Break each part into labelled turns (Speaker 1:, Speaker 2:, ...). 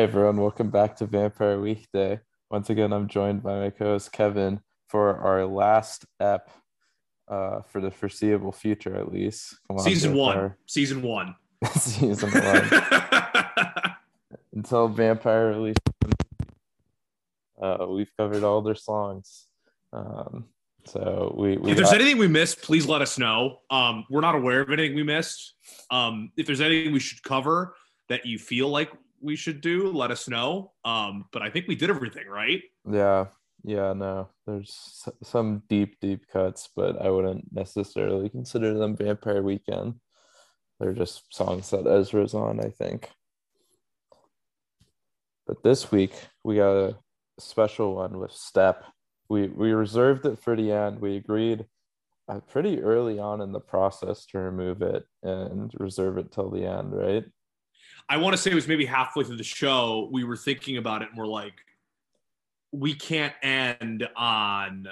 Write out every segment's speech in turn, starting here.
Speaker 1: everyone, welcome back to Vampire Weekday. Once again, I'm joined by my co-host Kevin for our last ep uh, for the foreseeable future, at least.
Speaker 2: Come on, Season one. Season one.
Speaker 1: Season one. Until Vampire release, uh, we've covered all their songs. Um, so we, we
Speaker 2: if there's got... anything we missed, please let us know. Um, we're not aware of anything we missed. Um, if there's anything we should cover that you feel like we should do, let us know. Um, but I think we did everything right.
Speaker 1: Yeah, yeah, no, there's some deep, deep cuts, but I wouldn't necessarily consider them Vampire Weekend. They're just songs that Ezra's on, I think. But this week we got a special one with Step. We we reserved it for the end. We agreed uh, pretty early on in the process to remove it and reserve it till the end, right?
Speaker 2: I want to say it was maybe halfway through the show. We were thinking about it and we're like, we can't end on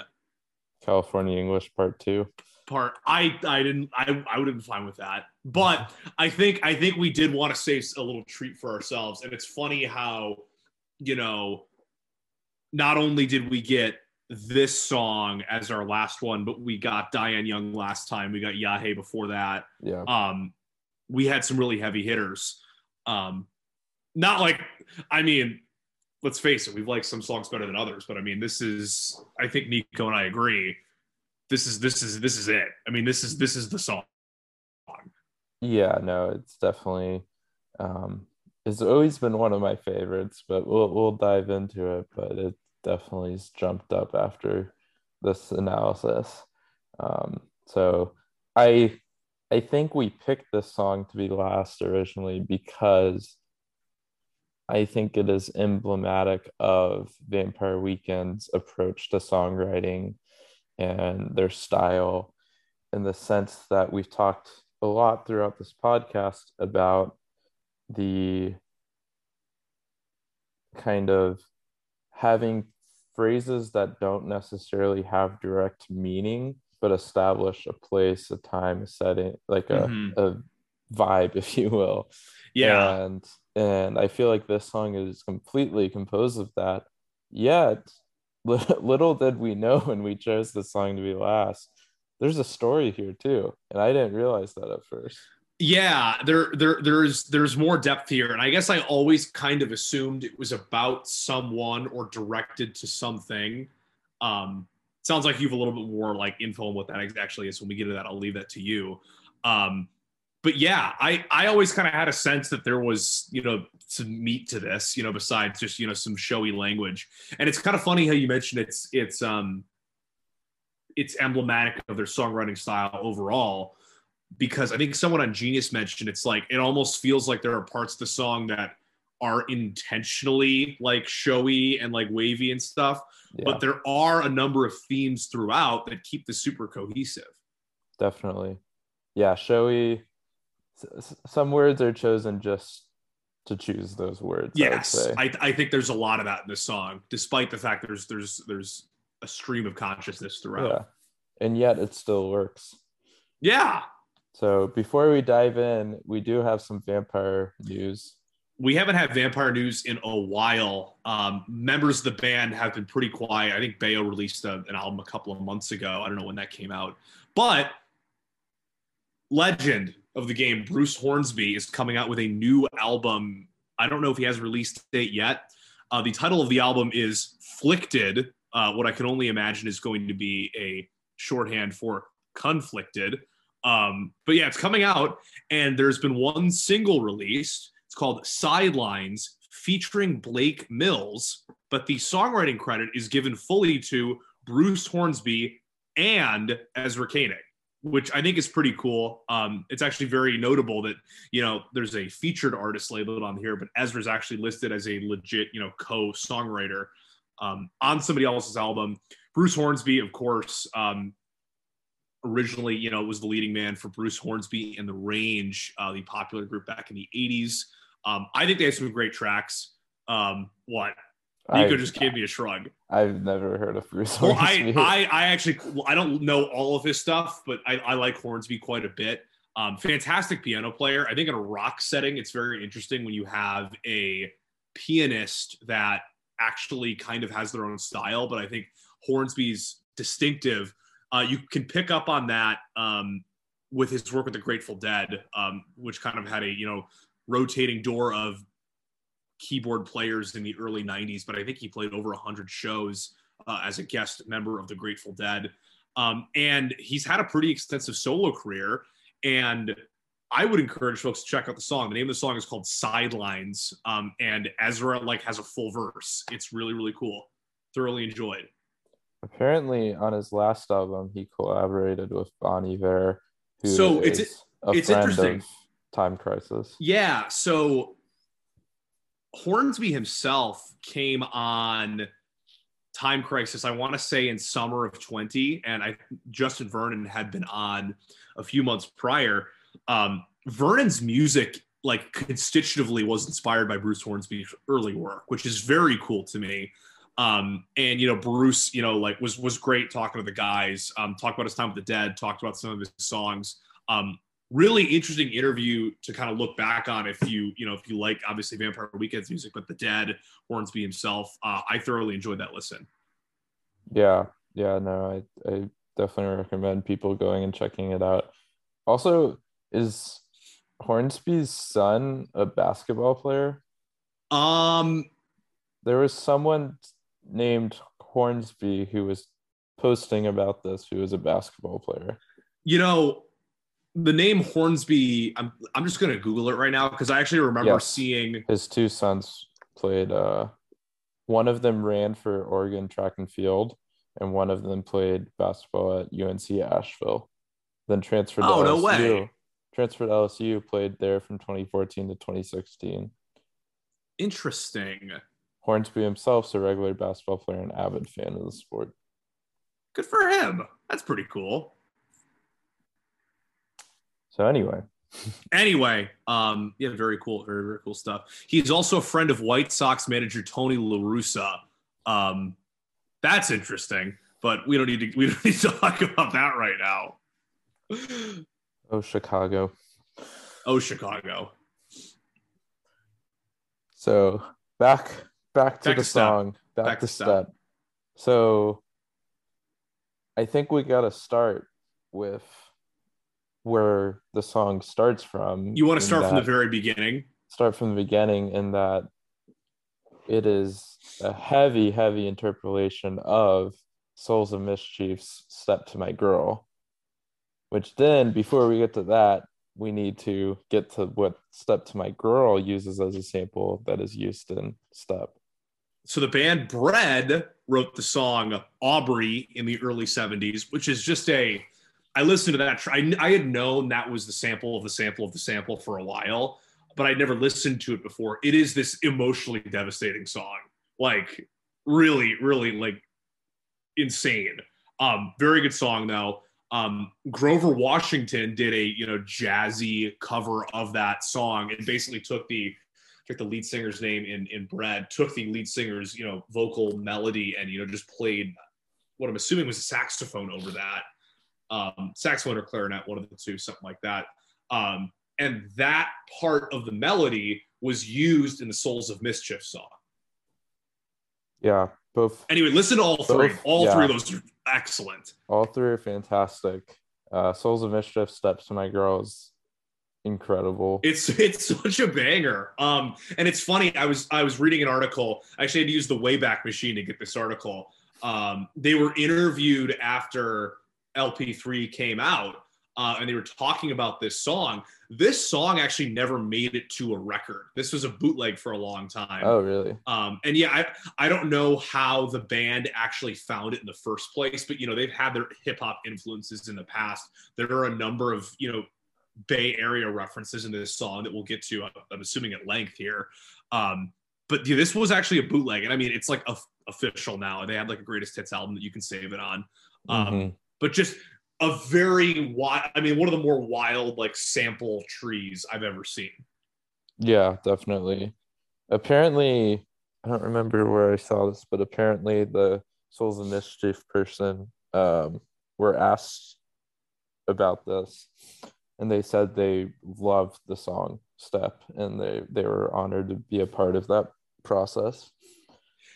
Speaker 1: California English Part Two.
Speaker 2: Part I I didn't I I would have been fine with that, but I think I think we did want to save a little treat for ourselves, and it's funny how you know not only did we get this song as our last one, but we got Diane Young last time. We got Ya Hey before that.
Speaker 1: Yeah.
Speaker 2: Um, we had some really heavy hitters. Um, not like, I mean, let's face it, we've liked some songs better than others, but I mean, this is, I think Nico and I agree. This is, this is, this is it. I mean, this is, this is the song.
Speaker 1: Yeah, no, it's definitely, um, it's always been one of my favorites, but we'll, we'll dive into it, but it definitely has jumped up after this analysis. Um, so I, I think we picked this song to be last originally because I think it is emblematic of Vampire Weekend's approach to songwriting and their style in the sense that we've talked a lot throughout this podcast about the kind of having phrases that don't necessarily have direct meaning but establish a place, a time, a setting, like a, mm-hmm. a vibe, if you will.
Speaker 2: Yeah.
Speaker 1: And and I feel like this song is completely composed of that. Yet, little did we know when we chose this song to be last. There's a story here too, and I didn't realize that at first.
Speaker 2: Yeah, there, there, there's, there's more depth here, and I guess I always kind of assumed it was about someone or directed to something. Um, sounds like you have a little bit more like info on what that actually is. When we get to that, I'll leave that to you. Um, but yeah, I I always kind of had a sense that there was you know some meat to this, you know, besides just you know some showy language. And it's kind of funny how you mentioned it's it's um it's emblematic of their songwriting style overall because I think someone on Genius mentioned it's like it almost feels like there are parts of the song that are intentionally like showy and like wavy and stuff, yeah. but there are a number of themes throughout that keep the super cohesive.
Speaker 1: Definitely. Yeah, showy. Some words are chosen just to choose those words.
Speaker 2: Yes, I, I, I think there's a lot of that in this song, despite the fact there's there's there's a stream of consciousness throughout.
Speaker 1: Yeah, and yet it still works.
Speaker 2: Yeah.
Speaker 1: So before we dive in, we do have some vampire news
Speaker 2: we haven't had vampire news in a while. Um, members of the band have been pretty quiet. I think Baio released a, an album a couple of months ago. I don't know when that came out, but legend of the game, Bruce Hornsby, is coming out with a new album. I don't know if he has released date yet. Uh, the title of the album is Flicted. Uh, what I can only imagine is going to be a shorthand for conflicted. Um, but yeah, it's coming out, and there's been one single released called Sidelines featuring Blake Mills, but the songwriting credit is given fully to Bruce Hornsby and Ezra Koenig, which I think is pretty cool. Um, it's actually very notable that you know there's a featured artist labeled on here, but Ezra's actually listed as a legit you know co-songwriter um, on somebody else's album. Bruce Hornsby, of course, um, originally you know was the leading man for Bruce Hornsby and the Range, uh, the popular group back in the '80s. Um, I think they have some great tracks. Um, what? Nico I've, just gave me a shrug.
Speaker 1: I've never heard of Bruce
Speaker 2: well, I, I, I actually, well, I don't know all of his stuff, but I, I like Hornsby quite a bit. Um, fantastic piano player. I think in a rock setting, it's very interesting when you have a pianist that actually kind of has their own style, but I think Hornsby's distinctive. Uh, you can pick up on that um, with his work with the Grateful Dead, um, which kind of had a you know rotating door of keyboard players in the early 90s, but I think he played over 100 shows uh, as a guest member of the Grateful Dead. Um, and he's had a pretty extensive solo career. And I would encourage folks to check out the song. The name of the song is called Sidelines. Um, and Ezra like has a full verse. It's really, really cool. Thoroughly enjoyed.
Speaker 1: Apparently, on his last album, he collaborated with Bon Iver,
Speaker 2: who so it's
Speaker 1: a it's interesting. of Time Crisis.
Speaker 2: Yeah. So Hornsby himself came on Time Crisis, I want to say in summer of 20, and I Justin Vernon had been on a few months prior. Um, Vernon's music, like constitutively, was inspired by Bruce Hornsby's early work, which is very cool to me. Um, and you know, Bruce, you know, like was was great talking to the guys, um, talked about his time with the Dead, talked about some of his songs. Um, really interesting interview to kind of look back on if you you know if you like obviously vampire weekends music but the dead hornsby himself uh, i thoroughly enjoyed that listen.
Speaker 1: Yeah yeah no I, I definitely recommend people going and checking it out. Also is hornsby's son a basketball player?
Speaker 2: Um
Speaker 1: there was someone named hornsby who was posting about this who was a basketball player.
Speaker 2: You know the name Hornsby, I'm I'm just gonna Google it right now because I actually remember yes. seeing
Speaker 1: his two sons played. Uh, one of them ran for Oregon track and field, and one of them played basketball at UNC Asheville. Then transferred. To
Speaker 2: oh
Speaker 1: LSU,
Speaker 2: no way!
Speaker 1: Transferred to LSU, played there from 2014 to 2016.
Speaker 2: Interesting.
Speaker 1: Hornsby himself's a regular basketball player and avid fan of the sport.
Speaker 2: Good for him. That's pretty cool.
Speaker 1: So anyway.
Speaker 2: anyway, um, yeah, very cool, very very cool stuff. He's also a friend of White Sox manager Tony La Russa. Um, that's interesting, but we don't need to we don't need to talk about that right now.
Speaker 1: Oh, Chicago.
Speaker 2: Oh, Chicago.
Speaker 1: So back back to back the to song. Back, back, to step. step. So I think we got to start with where the song starts from.
Speaker 2: You want to start from the very beginning?
Speaker 1: Start from the beginning in that it is a heavy, heavy interpolation of Souls of Mischief's Step to My Girl. Which then, before we get to that, we need to get to what Step to My Girl uses as a sample that is used in Step.
Speaker 2: So the band Bread wrote the song Aubrey in the early 70s, which is just a I listened to that. I, I had known that was the sample of the sample of the sample for a while, but I'd never listened to it before. It is this emotionally devastating song, like really, really like insane. Um, very good song though. Um, Grover Washington did a you know jazzy cover of that song and basically took the took the lead singer's name in in Bread, took the lead singer's you know vocal melody and you know just played what I'm assuming was a saxophone over that um, saxophone or clarinet, one of the two, something like that. Um, and that part of the melody was used in the Souls of Mischief song.
Speaker 1: Yeah, both.
Speaker 2: Anyway, listen to all both, three. All yeah. three of those are excellent.
Speaker 1: All three are fantastic. Uh, Souls of Mischief, Steps to My Girls, incredible.
Speaker 2: It's it's such a banger. Um, and it's funny. I was I was reading an article. I actually had to use the Wayback Machine to get this article. Um, they were interviewed after LP3 came out uh, and they were talking about this song. This song actually never made it to a record. This was a bootleg for a long time.
Speaker 1: Oh, really?
Speaker 2: Um, and yeah, I, I don't know how the band actually found it in the first place, but you know, they've had their hip hop influences in the past. There are a number of, you know, Bay Area references in this song that we'll get to, I'm assuming at length here. Um, but yeah, this was actually a bootleg. And I mean, it's like a, official now. They have like a greatest hits album that you can save it on. Um, mm-hmm but just a very wild i mean one of the more wild like sample trees i've ever seen
Speaker 1: yeah definitely apparently i don't remember where i saw this but apparently the souls of mischief person um, were asked about this and they said they loved the song step and they they were honored to be a part of that process.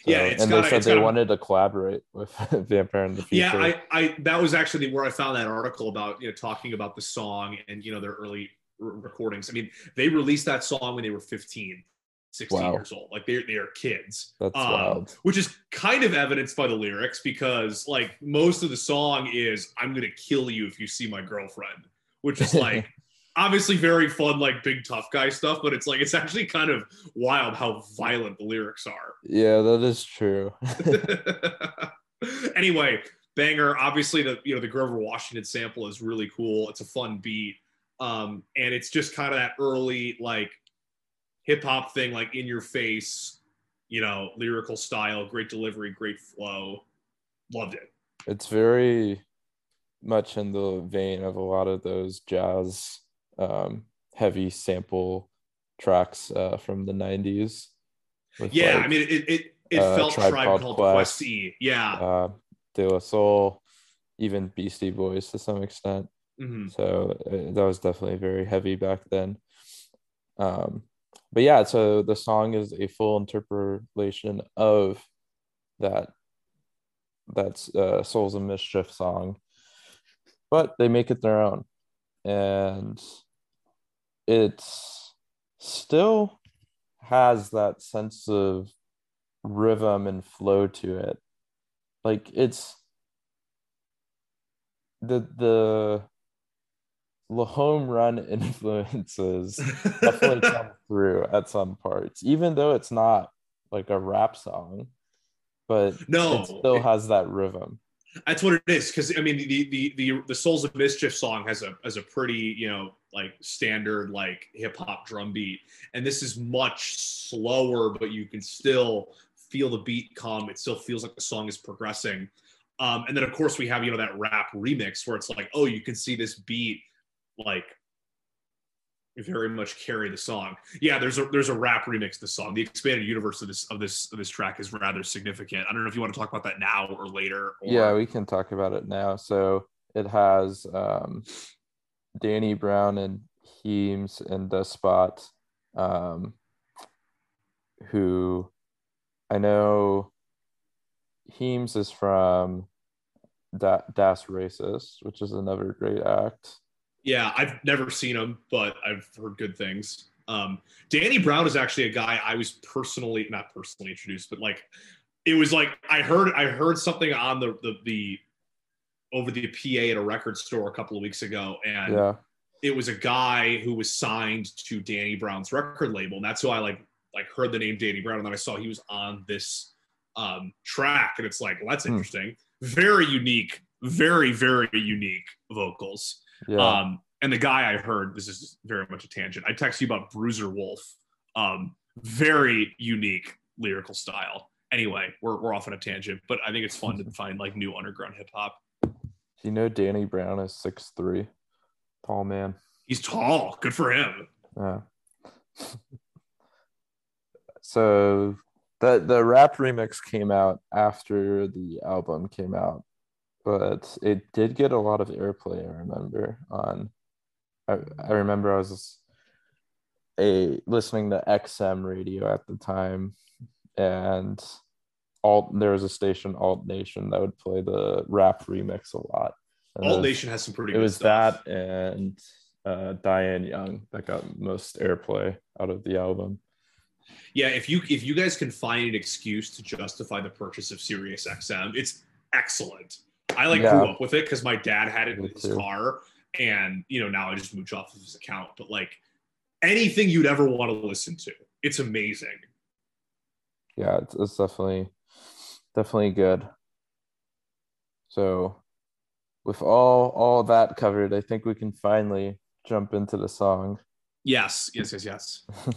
Speaker 2: Yeah, it's
Speaker 1: and they said they wanted to collaborate with Vampire in the future.
Speaker 2: Yeah, I, I that was actually where I found that article about you know talking about the song and you know their early r- recordings. I mean, they released that song when they were 15, 16
Speaker 1: Wow.
Speaker 2: years old. Like they're they are kids.
Speaker 1: That's
Speaker 2: Um,
Speaker 1: wild.
Speaker 2: Which is kind of evidenced by the lyrics because like most of the song is "I'm gonna kill you if you see my girlfriend," which is like obviously very fun, like big tough guy stuff. But it's like it's actually kind of wild how violent the lyrics are.
Speaker 1: Yeah, that is true.
Speaker 2: anyway, banger. Obviously, the you know the Grover Washington sample is really cool. It's a fun beat, um, and it's just kind of that early like hip hop thing, like in your face, you know, lyrical style, great delivery, great flow. Loved it.
Speaker 1: it's very much in the vein of a lot of those jazz um, heavy sample tracks uh, from the 90s.
Speaker 2: Yeah,
Speaker 1: like,
Speaker 2: I mean, it it, it
Speaker 1: uh,
Speaker 2: felt
Speaker 1: Tribe
Speaker 2: Tribe,
Speaker 1: Called Quest.
Speaker 2: Quest. Yeah.
Speaker 1: uh, De La Soul, even Beastie Boys to some extent.
Speaker 2: Mhm.
Speaker 1: So uh, that was definitely very heavy back then. Um, but yeah, so the song is a full interpolation of that that's uh, Souls of Mischief song, but they make it their own, and it's still has that sense of rhythm and flow to it. Like it's the the the home run influences definitely come through at some parts, even though it's not like a rap song, but
Speaker 2: No,
Speaker 1: it still
Speaker 2: it-
Speaker 1: has that rhythm.
Speaker 2: That's what it is. Because I mean, the the the the Souls of Mischief song has a has a pretty you know like standard like hip hop drum beat, and this is much slower, but you can still feel the beat come. It still feels like the song is progressing. Um, and then of course we have you know that rap remix where it's like, oh, you can see this beat like very much carry the song. Yeah, there's a there's a rap remix of the song. The expanded universe of this of this of this track is rather significant. I don't know if you want to talk about that now or later. Or...
Speaker 1: Yeah, we can talk about it now. So it has um, Danny Brown and Heems and Despot, um, who I know Heems is from da- Das Racist, which is another great act.
Speaker 2: Yeah, I've never seen him, but I've heard good things. Um, Danny Brown is actually a guy I was personally not personally introduced, but like it was like I heard I heard something on the the, the over the PA at a record store a couple of weeks ago, and
Speaker 1: Yeah.
Speaker 2: it was a guy who was signed to Danny Brown's record label, and that's who I like like heard the name Danny Brown, and then I saw he was on this um, track, and it's like, well, that's
Speaker 1: Hmm.
Speaker 2: interesting, very unique, very very unique vocals.
Speaker 1: Yeah.
Speaker 2: Um, and the guy I heard, this is very much a tangent. I text you about Bruiser Wolf. Um, very unique lyrical style. Anyway, we're, we're off on a tangent, but I think it's fun to find like new underground hip hop.
Speaker 1: Do you know Danny Brown is six three, tall man?
Speaker 2: He's tall. Good for him.
Speaker 1: Yeah. so the the rap remix came out after the album came out, but it did get a lot of airplay. I remember on. I, I remember I was a listening to XM radio at the time, and alt there was a station Alt Nation that would play the rap remix a lot. And
Speaker 2: All
Speaker 1: those-
Speaker 2: Nation has some pretty
Speaker 1: it
Speaker 2: good
Speaker 1: was
Speaker 2: stuff.
Speaker 1: that and uh, Diane Young that got most airplay out of the album.
Speaker 2: Yeah, if you if you guys can find an excuse to justify the purchase of Sirius XM, it's excellent. I like
Speaker 1: Yeah.
Speaker 2: grew up with it because my dad had it in his
Speaker 1: too.
Speaker 2: car, and you know now I just mooch off of his account. But like anything you'd ever want to listen to, it's amazing.
Speaker 1: Yeah, it's, it's definitely definitely good. So with all all that covered, I think we can finally jump into the song.
Speaker 2: Yes, yes, yes, yes.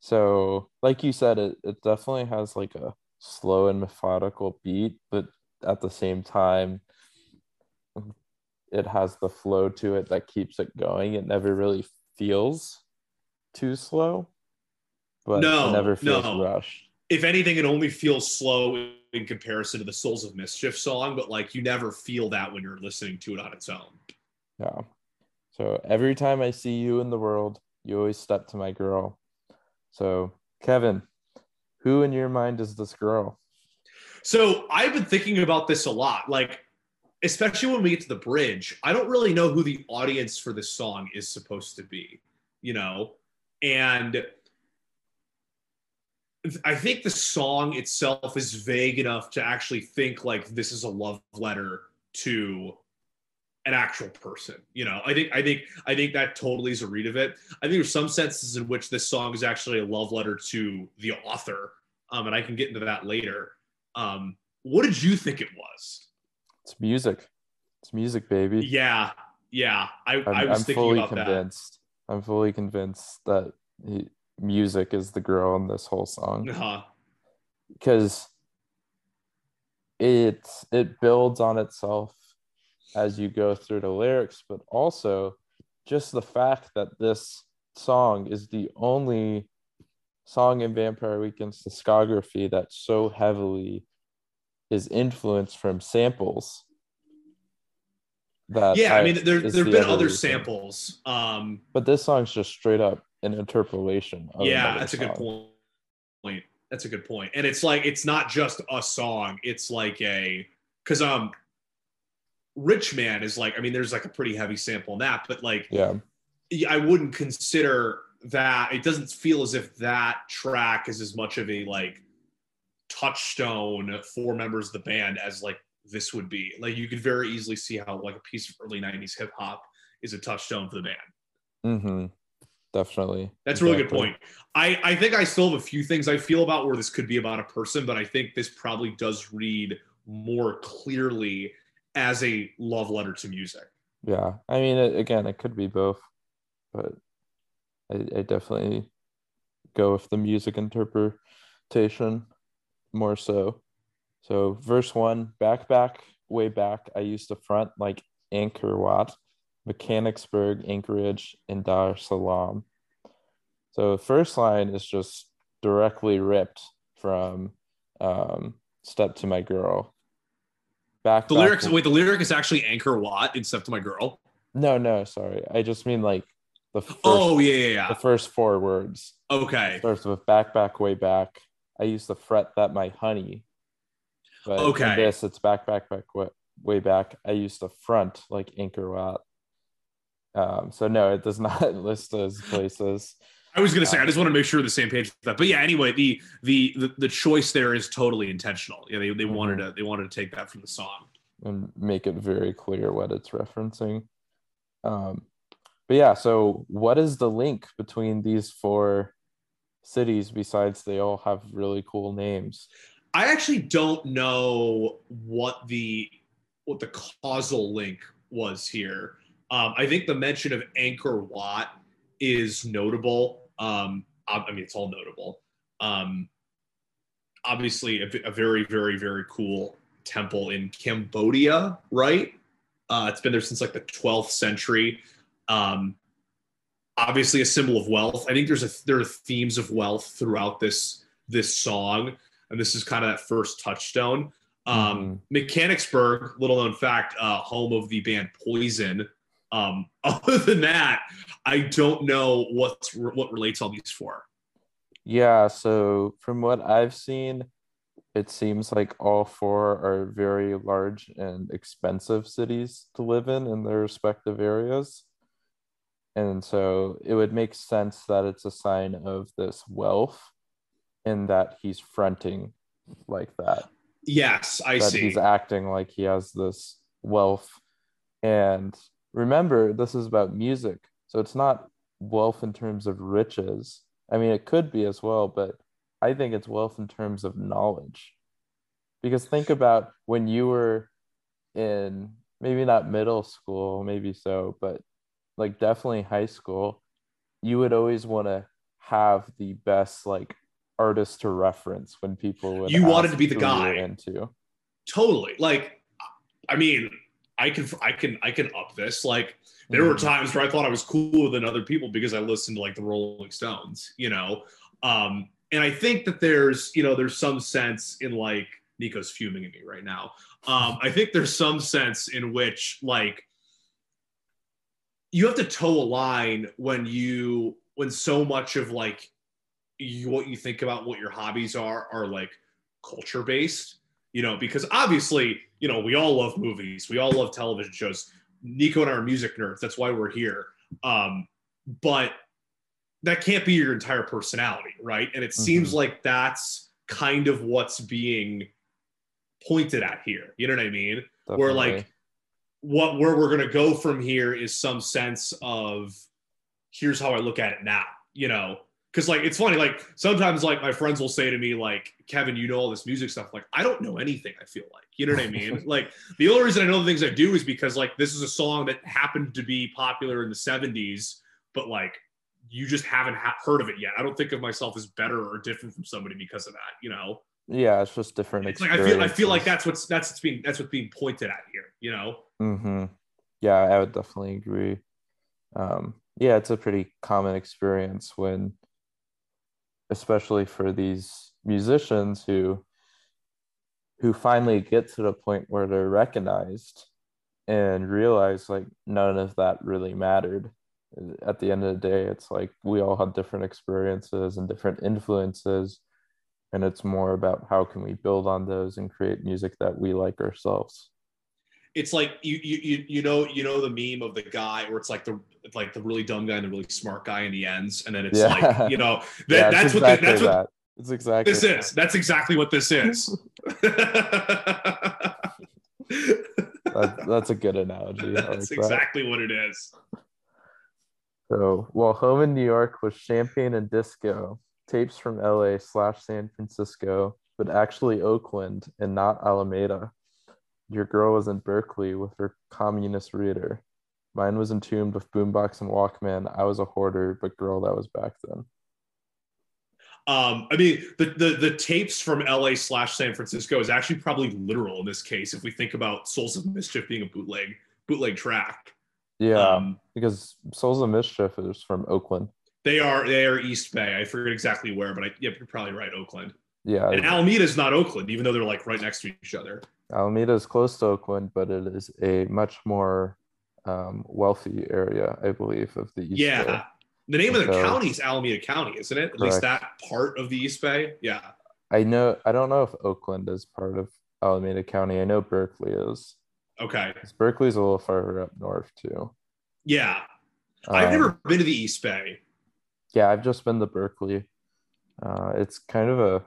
Speaker 1: So, like you said, it, it definitely has like a slow and methodical beat, but at the same time, it has the flow to it that keeps it going. It never really feels too slow, but
Speaker 2: No,
Speaker 1: never feels
Speaker 2: no.
Speaker 1: rushed.
Speaker 2: If anything, it only feels slow in comparison to the Souls of Mischief song, but like you never feel that when you're listening to it on its own.
Speaker 1: Yeah. So every time I see you in the world, you always step to my girl. So, Kevin, who in your mind is this girl?
Speaker 2: So I've been thinking about this a lot. Like, especially when we get to the bridge, I don't really know who the audience for this song is supposed to be, you know? And I think the song itself is vague enough to actually think like this is a love letter to an actual person. You know, I think I think I think that totally is a read of it. I think there's some senses in which this song is actually a love letter to the author, um, and I can get into that later. Um, what did you think it was?
Speaker 1: It's music. It's music, baby.
Speaker 2: Yeah, yeah. I,
Speaker 1: I'm,
Speaker 2: I was
Speaker 1: I'm
Speaker 2: thinking
Speaker 1: fully
Speaker 2: about
Speaker 1: convinced. I'm fully convinced that he, music is the girl in this whole song
Speaker 2: that. Uh-huh.
Speaker 1: because it it builds on itself as you go through the lyrics, but also just the fact that this song is the only song in Vampire Weekend's discography that so heavily is influenced from samples. That
Speaker 2: Yeah, I mean, there there've
Speaker 1: the
Speaker 2: been
Speaker 1: other
Speaker 2: samples. Um,
Speaker 1: but this song's just straight up an interpolation. Of
Speaker 2: yeah, that's a good
Speaker 1: song.
Speaker 2: point. That's a good point. And it's like it's not just a song. It's like a because um, Rich Man is like I mean, there's like a pretty heavy sample in that, but like
Speaker 1: Yeah,
Speaker 2: I wouldn't consider that. It doesn't feel as if that track is as much of a like touchstone for members of the band as like this would be. Like you could very easily see how like a piece of early '90s hip hop is a touchstone for the band.
Speaker 1: mm-hmm. definitely.
Speaker 2: That's a really good point. I, I think I still have a few things I feel about where this could be about a person, but I think this probably does read more clearly as a love letter to music.
Speaker 1: Yeah, I mean, it, again, it could be both, but I, I definitely go with the music interpretation more so. So, verse one, back, back, way back, I used to front like Angkor Wat, Mechanicsburg, Anchorage, and Dar es Salaam. So, the first line is just directly ripped from um, Step to My Girl. Back,
Speaker 2: The
Speaker 1: back,
Speaker 2: lyrics, wait, the lyric is actually Angkor Wat in Step to My Girl.
Speaker 1: no, no, sorry. I just mean like the first,
Speaker 2: oh, yeah, yeah,
Speaker 1: the first four words.
Speaker 2: Okay.
Speaker 1: Starts with back, back, way back. I used the fret that my honey. But
Speaker 2: Okay.
Speaker 1: this, it's back, back, back, way, way back. I used the front like Angkor Wat. Um, so no, it does not list those places.
Speaker 2: I was gonna say I just want to make sure the same page with that. But yeah, anyway, the the the, the choice there is totally intentional. Yeah, they, they wanted to they wanted to take that from the song.
Speaker 1: and make it very clear what it's referencing. Um, but yeah, so what is the link between these four cities besides they all have really cool names?
Speaker 2: I actually don't know what the what the causal link was here. Um, I think the mention of Angkor Wat is notable. Um, I, I mean, it's all notable. Um, obviously, a, a very, very, very cool temple in Cambodia, right? Uh, it's been there since like the 12th century. Um, obviously, a symbol of wealth. I think there's a there are themes of wealth throughout this this song and this is kind of that first touchstone. Um, Mechanicsburg, little known fact, uh, home of the band Poison. Um, other than that, I don't know what's what relates all these four.
Speaker 1: Yeah, so from what I've seen, it seems like all four are very large and expensive cities to live in in their respective areas. And so it would make sense that it's a sign of this wealth and that he's fronting like that.
Speaker 2: Yes, I
Speaker 1: that
Speaker 2: see.
Speaker 1: he's acting like he has this wealth. And remember, this is about music. So it's not wealth in terms of riches. I mean, it could be as well, but I think it's wealth in terms of knowledge. Because think about when you were in maybe not middle school, maybe so, but like definitely high school, you would always want to have the best like artist to reference when people would
Speaker 2: You wanted to be the
Speaker 1: who you were
Speaker 2: guy.
Speaker 1: into.
Speaker 2: totally. Like, I mean, I can I can I can up this. Like, there were
Speaker 1: Mhm.
Speaker 2: times where I thought I was cooler than other people because I listened to like the Rolling Stones, you know. Um, and I think that there's you know there's some sense in like Nico's fuming at me right now. Um, I think there's some sense in which like you have to toe a line when you when so much of like you, what you think about what your hobbies are are like culture based you know because obviously you know we all love movies. We all love television shows. Nico and I are music nerds. That's why we're here. Um but that can't be your entire personality right? And it mm-hmm. seems like that's kind of what's being pointed at here. You know what i mean? Definitely. where like what where we're going to go from here is some sense of here's how i look at it now you know? Because like it's funny like sometimes like my friends will say to me like kevin you know all this music stuff. Like i don't know anything i feel like you know what i mean? Like the only reason i know the things i do is because like this is a song that happened to be popular in the 70s but like you just haven't ha- heard of it yet. I don't think of myself as better or different from somebody because of that you know
Speaker 1: yeah it's just different
Speaker 2: it's like i feel i feel like that's what's that's what's being that's what's being pointed at here you know?
Speaker 1: Mm-hmm. yeah i would definitely agree. Um yeah it's a pretty common experience when especially for these musicians who who finally get to the point where they're recognized and realize like none of that really mattered. At the end of the day it's like we all have different experiences and different influences and it's more about how can we build on those and create music that we like ourselves
Speaker 2: it's like you you you know you know the meme of the guy where it's like the like the really dumb guy and the really smart guy in the ends, and then it's yeah. like you know that, yeah, that's exactly what the, that's what
Speaker 1: it's exactly
Speaker 2: this is. That's exactly what this is.
Speaker 1: that, that's a good analogy.
Speaker 2: That's like exactly that. what it is.
Speaker 1: So while home in New York was champagne and disco, tapes from LA slash San Francisco, but actually Oakland and not Alameda. Your girl was in Berkeley with her communist reader. Mine was entombed with boombox and Walkman. I was a hoarder, but girl, that was back then.
Speaker 2: Um, I mean, the, the the tapes from LA slash San Francisco is actually probably literal in this case. If we think about Souls of Mischief being a bootleg bootleg track,
Speaker 1: yeah, um, because Souls of Mischief is from Oakland.
Speaker 2: They are they are East Bay. I forget exactly where, but I, yeah, you're probably right. Oakland.
Speaker 1: Yeah,
Speaker 2: and Alameda is not Oakland, even though they're like right next to each other.
Speaker 1: Alameda is close to Oakland, but it is a much more um, wealthy area, I believe, of the East
Speaker 2: yeah.
Speaker 1: Bay.
Speaker 2: The name of the county is Alameda County, isn't it? At correct. least that part of the East Bay. Yeah.
Speaker 1: I know. I don't know if Oakland is part of Alameda County. I know Berkeley is.
Speaker 2: Okay.
Speaker 1: Berkeley's a little farther up north too.
Speaker 2: Yeah. Um, I've never um, been to the East Bay.
Speaker 1: Yeah, I've just been to Berkeley. Uh, it's kind of a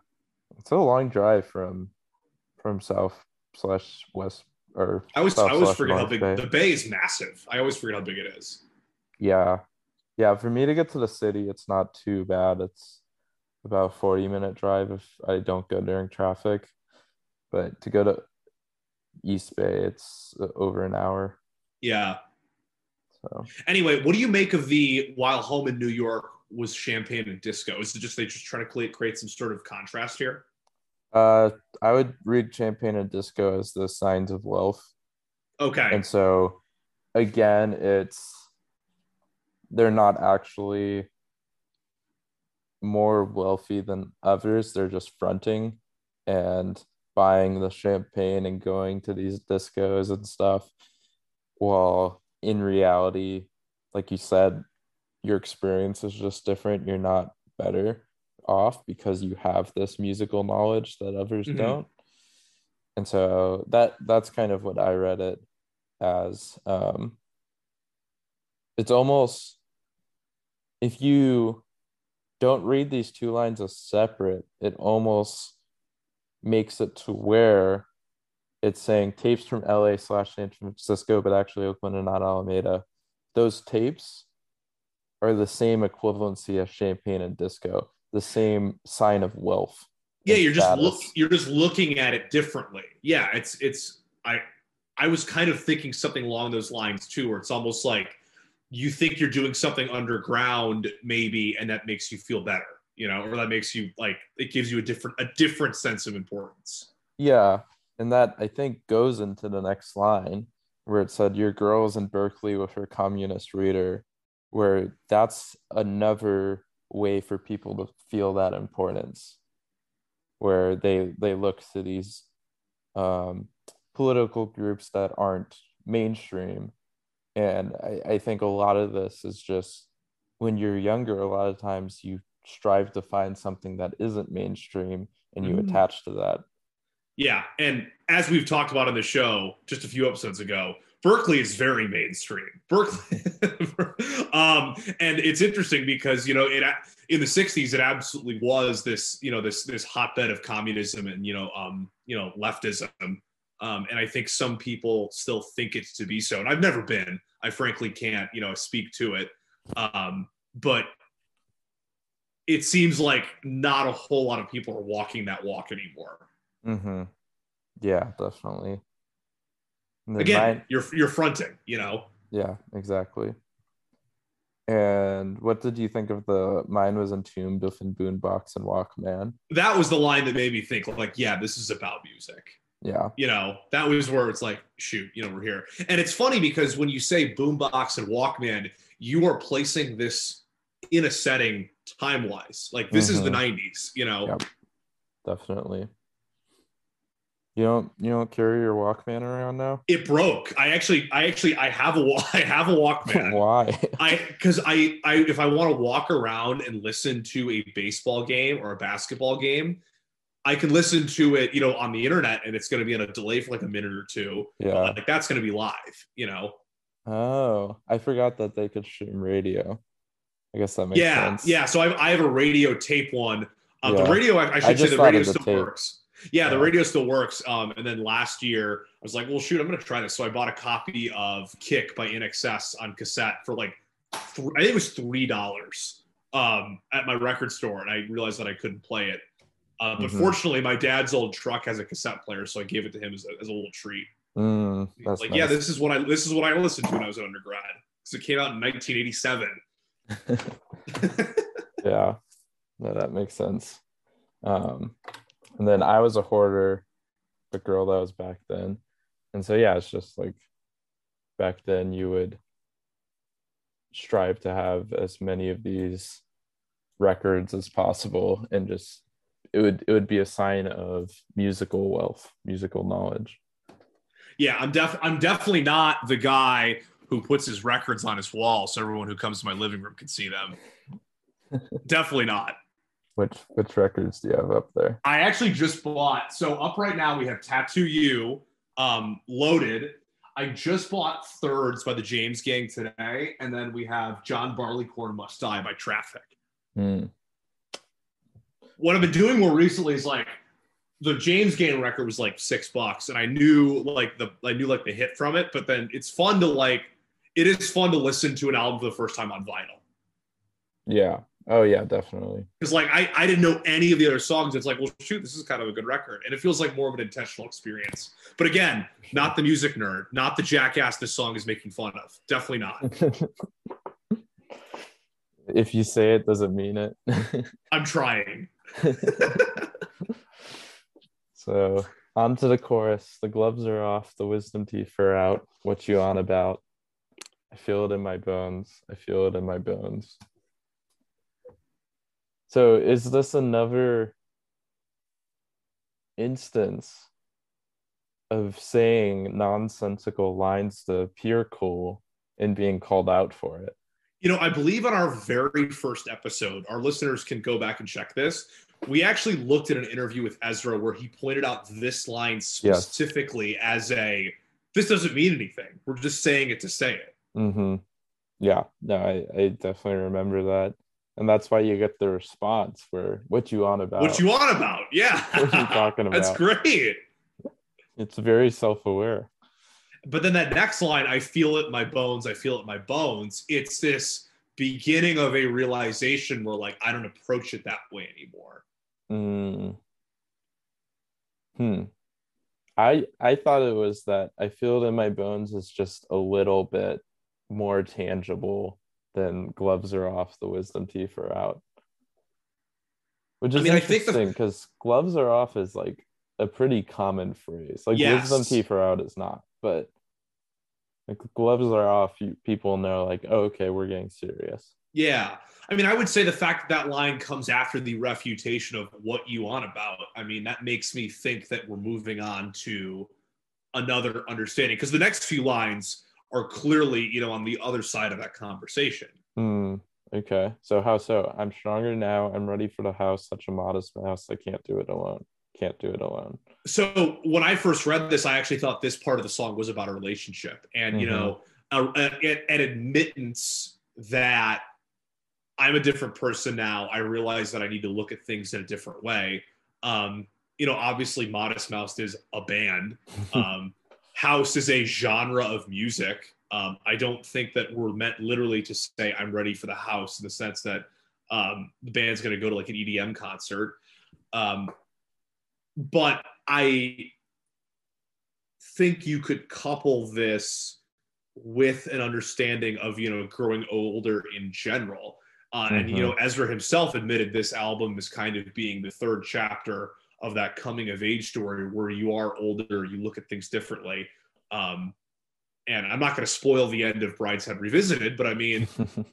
Speaker 1: it's a long drive from from south slash west or
Speaker 2: I always I always forget how big bay. the bay is massive. I always forget how big it is.
Speaker 1: Yeah. Yeah, for me to get to the city, it's not too bad. It's about 40 minute drive if I don't go during traffic. But to go to East Bay, it's over an hour.
Speaker 2: Yeah. So anyway, what do you make of the while home in New York was champagne and disco? Is it just they just try to create, create some sort of contrast here?
Speaker 1: Uh, I would read champagne and disco as the signs of wealth.
Speaker 2: Okay.
Speaker 1: And so, again, it's they're not actually more wealthy than others. They're just fronting and buying the champagne and going to these discos and stuff. While in reality, like you said, your experience is just different. You're not better off because you have this musical knowledge that others mm-hmm. don't and so that that's kind of what i read it as um it's almost if you don't read these two lines as separate it almost makes it to where it's saying tapes from la slash san francisco but actually oakland and not alameda those tapes are the same equivalency as champagne and disco the same sign of wealth.
Speaker 2: Yeah, you're just look you're just looking at it differently. Yeah, it's it's I I was kind of thinking something along those lines too, where it's almost like you think you're doing something underground maybe and that makes you feel better, you know, or that makes you like it gives you a different a different sense of importance.
Speaker 1: Yeah. And that I think goes into the next line where it said your girl's in Berkeley with her communist reader, where that's another way for people to feel that importance where they they look to these um, political groups that aren't mainstream and I, I think a lot of this is just when you're younger a lot of times you strive to find something that isn't mainstream and you
Speaker 2: Mm.
Speaker 1: attach to that.
Speaker 2: Yeah, and as we've talked about on the show just a few episodes ago, Berkeley is very mainstream. Berkeley, um, and it's interesting because you know it in the '60s it absolutely was this you know this this hotbed of communism and you know um, you know leftism, um, and I think some people still think it's to be so. And I've never been. I frankly can't you know speak to it, um, but it seems like not a whole lot of people are walking that walk anymore.
Speaker 1: Mm-hmm. Yeah, definitely.
Speaker 2: Again,
Speaker 1: mine-
Speaker 2: you're you're fronting, you know.
Speaker 1: yeah, exactly. And what did you think of the mine was entombed within Boombox and Walkman?
Speaker 2: That was the line that made me think, like, yeah, this is about music.
Speaker 1: Yeah.
Speaker 2: You know, that was where it's like, shoot, you know, we're here. And it's funny because when you say boombox and Walkman, you are placing this in a setting time wise. Like this is the
Speaker 1: Mhm.
Speaker 2: 90s, you know.
Speaker 1: Yep. Definitely. You don't you don't carry your Walkman around now?
Speaker 2: It broke. I actually, I actually, I have a, I have a Walkman.
Speaker 1: Why?
Speaker 2: I because I I if I want to walk around and listen to a baseball game or a basketball game, I can listen to it, you know, on the internet and it's going to be on a delay for like a minute or two.
Speaker 1: Yeah.
Speaker 2: Like that's going to be live, you know.
Speaker 1: Oh, I forgot that they could stream radio. I guess that makes
Speaker 2: yeah,
Speaker 1: sense.
Speaker 2: yeah. yeah. So I, I have a radio tape one. Um,
Speaker 1: Yeah.
Speaker 2: The radio, I, I should say, the radio still
Speaker 1: tape.
Speaker 2: works. Yeah, the radio still works. Um, and then last year, I was like, well, shoot, I'm going to try this. So I bought a copy of Kick by INXS on cassette for like, th- I think it was three dollars um, at my record store, and I realized that I couldn't play it. Uh, but
Speaker 1: Mhm.
Speaker 2: fortunately, my dad's old truck has a cassette player, so I gave it to him as a, as a little treat.
Speaker 1: Mm, that's
Speaker 2: like,
Speaker 1: nice.
Speaker 2: yeah, this is what I this is what I listened to when I was an undergrad because it came out in 1987.
Speaker 1: yeah no that makes sense um and then i was a hoarder the girl that was back then and so yeah it's just like back then you would strive to have as many of these records as possible and just it would it would be a sign of musical wealth musical knowledge
Speaker 2: Yeah, I'm def I'm definitely not the guy who puts his records on his wall so everyone who comes to my living room can see them. definitely not.
Speaker 1: Which which records do you have up there
Speaker 2: I actually just bought so up right now we have Tattoo You um loaded. I just bought thirds by the James Gang today, and then we have John Barleycorn Must Die by Traffic.
Speaker 1: Hmm.
Speaker 2: What I've been doing more recently is like the James Gang record was like six bucks, and I knew like the I knew like the hit from it, but then it's fun to like it is fun to listen to an album for the first time on vinyl.
Speaker 1: yeah oh yeah definitely
Speaker 2: Because like I, I didn't know any of the other songs. It's like, well, shoot, this is kind of a good record, and it feels like more of an intentional experience. But again, not the music nerd, not the jackass this song is making fun of. Definitely not.
Speaker 1: if you say it doesn't mean it
Speaker 2: I'm trying.
Speaker 1: so on to the chorus. The gloves are off, the wisdom teeth are out. What you on about? I feel it in my bones. I feel it in my bones. So is this another instance of saying nonsensical lines to appear cool and being called out for it?
Speaker 2: You know, I believe on our very first episode, our listeners can go back and check this. We actually looked at an interview with Ezra where he pointed out this line specifically as a this doesn't mean anything. We're just saying it to say it.
Speaker 1: Mm-hmm. Yeah, no, I, I definitely remember that. And that's why you get the response where what you on about?
Speaker 2: What you on about? Yeah.
Speaker 1: What you talking about?
Speaker 2: That's great.
Speaker 1: It's very self-aware.
Speaker 2: But then that next line, I feel it in my bones, I feel it in my bones. It's this beginning of a realization where like I don't approach it that way anymore.
Speaker 1: Mm. Hmm. I I thought it was that I feel it in my bones is just a little bit more tangible than gloves are off, the wisdom teeth are out. Which is
Speaker 2: I the-
Speaker 1: interesting because gloves are off is like a pretty common phrase. Like
Speaker 2: Yes.
Speaker 1: wisdom teeth are out is not, but like gloves are off, you, people know like, oh, okay, we're getting serious.
Speaker 2: Yeah. I mean, I would say the fact that that line comes after the refutation of what you on about, I mean, that makes me think that we're moving on to another understanding because the next few lines are clearly, you know, on the other side of that conversation.
Speaker 1: Hmm. Okay. So how so? I'm stronger now. I'm ready for the house. Such a modest mouse. I can't do it alone. Can't do it alone.
Speaker 2: So when I first read this, I actually thought this part of the song was about a relationship, and you
Speaker 1: Mhm.
Speaker 2: know, a, a- an admittance that I'm a different person now. I realize that I need to look at things in a different way. Um, you know, obviously, Modest Mouse is a band. Um, House is a genre of music. Um, I don't think that we're meant literally to say I'm ready for the house in the sense that um, the band's going to go to like an EDM concert. Um, but I think you could couple this with an understanding of you know growing older in general. Uh, And you know, Ezra himself admitted this album is kind of being the third chapter of that coming of age story where you are older, you look at things differently. Um, and I'm not going to spoil the end of Brideshead Revisited, but I mean,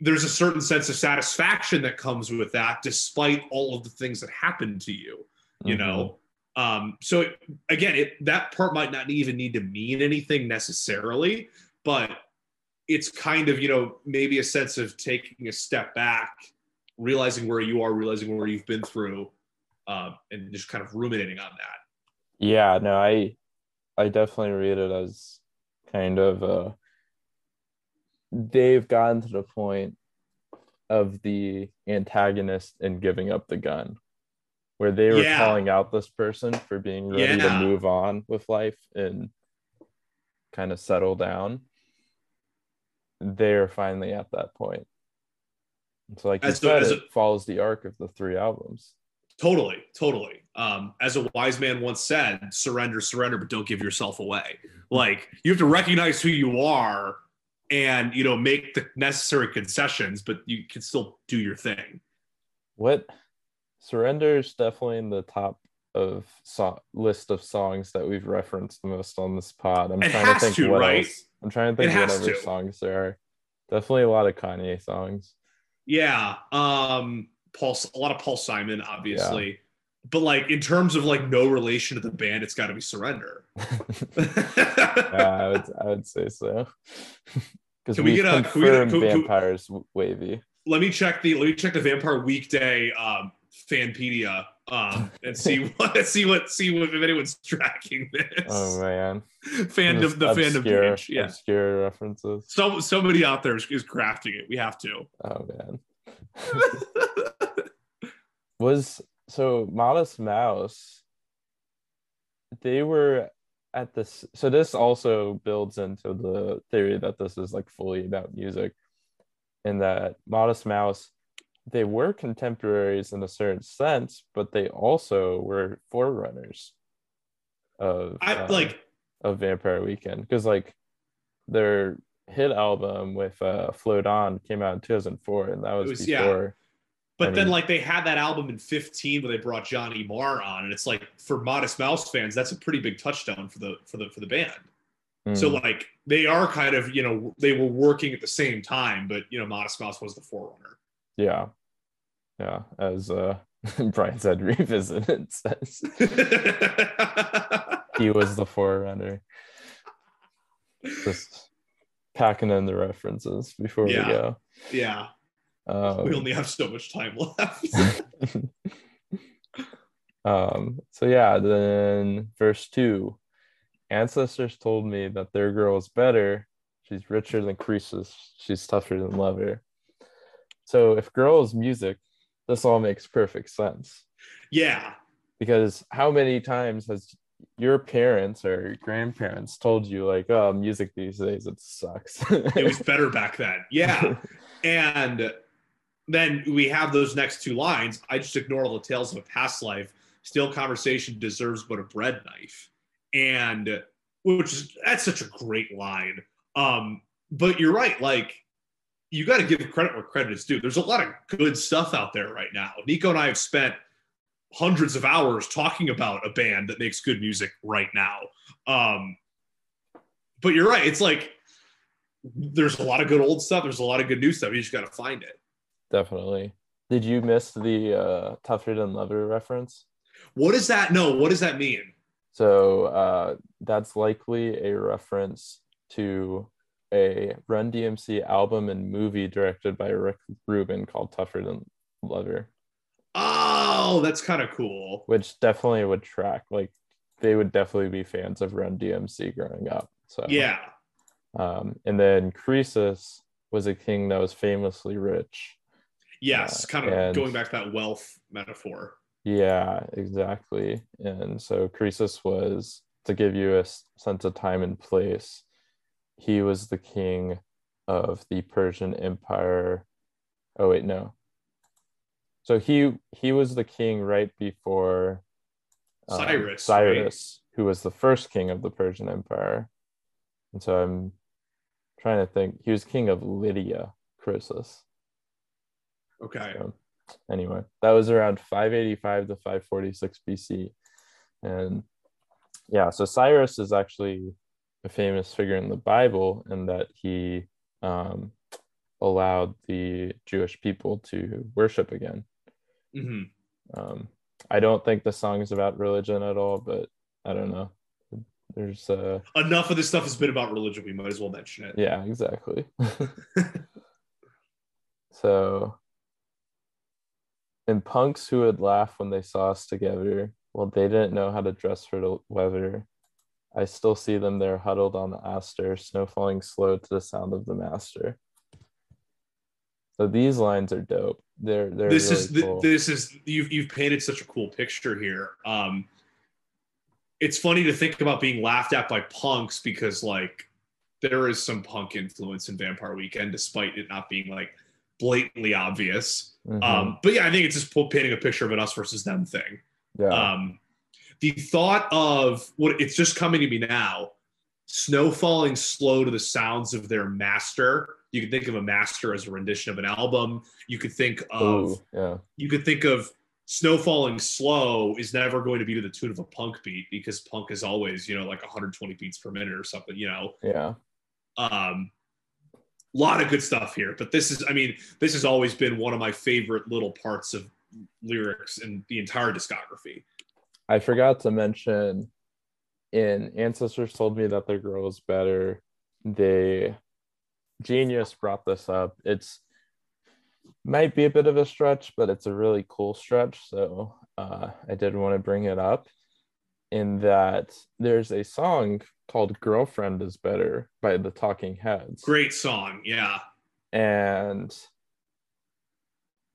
Speaker 2: there's a certain sense of satisfaction that comes with that, despite all of the things that happen to you. You know, um, so it, again, it that part might not even need to mean anything necessarily, but it's kind of you know maybe a sense of taking a step back, realizing where you are, realizing where you've been through, um, and just kind of ruminating on that.
Speaker 1: Yeah, no, I I definitely read it as kind of uh they've gotten to the point of the antagonist and giving up the gun where they were
Speaker 2: Yeah.
Speaker 1: calling out this person for being ready
Speaker 2: Yeah.
Speaker 1: to move on with life and kind of settle down. They're finally at that point. So like you
Speaker 2: the-
Speaker 1: said, it
Speaker 2: a-
Speaker 1: follows the arc of the three albums.
Speaker 2: Totally, totally. Um, as a wise man once said, surrender, surrender, but don't give yourself away. Like you have to recognize who you are and you know make the necessary concessions, but you can still do your thing.
Speaker 1: What Surrender is definitely in the top of so- list of songs that we've referenced the most on this pod. I'm
Speaker 2: It
Speaker 1: trying to think
Speaker 2: to,
Speaker 1: what
Speaker 2: right?
Speaker 1: else. I'm trying to think what other
Speaker 2: to.
Speaker 1: songs there are. Definitely a lot of Kanye songs.
Speaker 2: Yeah. Um Paul a lot of Paul Simon, obviously. But like in terms of like no relation to the band, it's gotta be surrender.
Speaker 1: yeah, I would I would say so. Because
Speaker 2: Can we get a- we get a- can
Speaker 1: vampires wavy.
Speaker 2: let me check the let me check the Vampire Weekday um Fanpedia um and see what see what see what if anyone's tracking this.
Speaker 1: Oh man,
Speaker 2: fandom the fandom
Speaker 1: obscure,
Speaker 2: page. Yeah.
Speaker 1: obscure references.
Speaker 2: So somebody out there is, is crafting it. We have to.
Speaker 1: Oh man. Was so modest mouse they were at this so this also builds into the theory that this is like fully about music and that modest mouse they were contemporaries in a certain sense but they also were forerunners of
Speaker 2: I
Speaker 1: um,
Speaker 2: like
Speaker 1: of vampire weekend because like their hit album with uh float on came out in 2004 and that was,
Speaker 2: was- yeah.
Speaker 1: before
Speaker 2: but
Speaker 1: I
Speaker 2: then like they had that album in 15 where they brought Johnny Marr on and it's like for Modest Mouse fans that's a pretty big touchdown for the for the for the band. So
Speaker 1: Mm.
Speaker 2: like they are kind of, you know, they were working at the same time but you know Modest Mouse was the forerunner.
Speaker 1: Yeah. Yeah. As uh Brian said, revisited says he was the forerunner. Just packing in the references before
Speaker 2: Yeah.
Speaker 1: we go.
Speaker 2: yeah.
Speaker 1: Um,
Speaker 2: We only have so much time left.
Speaker 1: um so yeah, then verse two. Ancestors told me that their girl is better. She's richer than Croesus. She's tougher than Lover. So if girl is music, this all makes perfect sense.
Speaker 2: yeah.
Speaker 1: because how many times has your parents or your grandparents told you like oh music these days it sucks
Speaker 2: It was better back then. Yeah. And then we have those next two lines. I just ignore all the tales of a past life. Still conversation deserves but a bread knife. And which is that's such a great line. Um, but you're right, like you got to give credit where credit is due. There's a lot of good stuff out there right now. Nico and I have spent hundreds of hours talking about a band that makes good music right now. Um, but you're right. It's like there's a lot of good old stuff. There's a lot of good new stuff. You just got to find it.
Speaker 1: Definitely did you miss the uh tougher than lover reference
Speaker 2: What does that? No, what does that mean?
Speaker 1: so uh that's likely a reference to a Run DMC album and movie directed by Rick Rubin called Tougher Than Leather,
Speaker 2: Oh, that's kind of cool.
Speaker 1: which definitely would track. Like they would definitely be fans of Run DMC growing up. So
Speaker 2: Yeah.
Speaker 1: Um, and then Croesus was a king that was famously rich.
Speaker 2: Yes, kind of
Speaker 1: and-
Speaker 2: going back to that wealth metaphor.
Speaker 1: Yeah, exactly. And so Croesus was, to give you a sense of time and place, he was the king of the Persian Empire. Oh wait, no. So he he was the king right before um,
Speaker 2: Cyrus,
Speaker 1: Cyrus, who was the first king of the Persian Empire. And so I'm trying to think. He was king of Lydia, Croesus.
Speaker 2: Okay.
Speaker 1: So, anyway, that was around 585 to 546 BC. And yeah, so Cyrus is actually a famous figure in the Bible in that he um, allowed the Jewish people to worship again.
Speaker 2: hmm
Speaker 1: Um, I don't think the song is about religion at all, but I don't know. There's uh
Speaker 2: Enough of this stuff has been about religion. We might as well mention it.
Speaker 1: yeah, exactly. so and punks who would laugh when they saw us together, well, they didn't know how to dress for the weather. I still see them there huddled on the Astor, snow falling slow to the sound of the master. So these lines are dope. They're they're
Speaker 2: this
Speaker 1: really
Speaker 2: is
Speaker 1: cool.
Speaker 2: this is you've you've painted such a cool picture here. Um, it's funny to think about being laughed at by punks because like there is some punk influence in Vampire Weekend, despite it not being like blatantly obvious.
Speaker 1: Mhm.
Speaker 2: Um, but yeah, I think it's just painting a picture of an us versus them thing.
Speaker 1: yeah.
Speaker 2: Um, the thought of what it's just coming to me now snow falling slow to the sounds of their master. You can think of a master as a rendition of an album. You could think of
Speaker 1: Ooh, yeah.
Speaker 2: you could think of snow falling slow is never going to be to the tune of a punk beat because punk is always you know like 120 beats per minute or something you know
Speaker 1: Yeah.
Speaker 2: um a lot of good stuff here but this is i mean this has always been one of my favorite little parts of lyrics in the entire discography
Speaker 1: I forgot to mention in Ancestors Told Me That Their Girl is Better, they Genius brought this up. It's might be a bit of a stretch, but it's a really cool stretch. So uh, I did want to bring it up in that there's a song called Girlfriend is Better by the Talking Heads.
Speaker 2: great song yeah
Speaker 1: And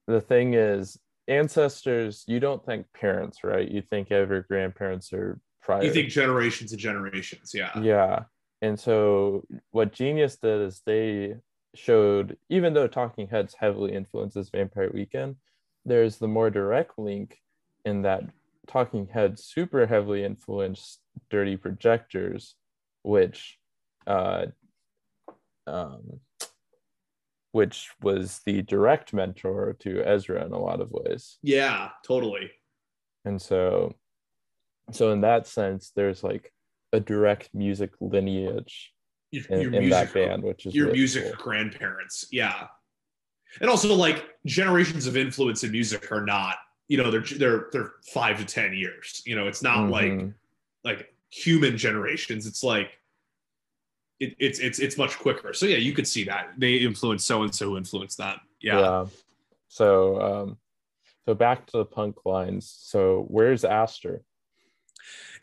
Speaker 1: the thing is, ancestors, you don't think parents, right? You think every grandparents are prior.
Speaker 2: you think generations and generations yeah
Speaker 1: yeah. And so what Genius did is they showed, even though Talking Heads heavily influences Vampire Weekend, there's the more direct link in that Talking Heads super heavily influenced Dirty Projectors, which uh um which was the direct mentor to Ezra in a lot of ways.
Speaker 2: yeah totally
Speaker 1: And so so in that sense, there's like a direct music lineage
Speaker 2: your,
Speaker 1: in,
Speaker 2: your
Speaker 1: in
Speaker 2: music
Speaker 1: that band, which is
Speaker 2: your
Speaker 1: really
Speaker 2: music
Speaker 1: cool.
Speaker 2: grandparents yeah and also like generations of influence in music are not you know they're they're they're five to ten years you know it's not like
Speaker 1: Mhm.
Speaker 2: like human generations it's like it, it's it's it's much quicker so yeah you could see that they influence so and so influenced that yeah.
Speaker 1: So um so back to the punk lines. So where's Astor?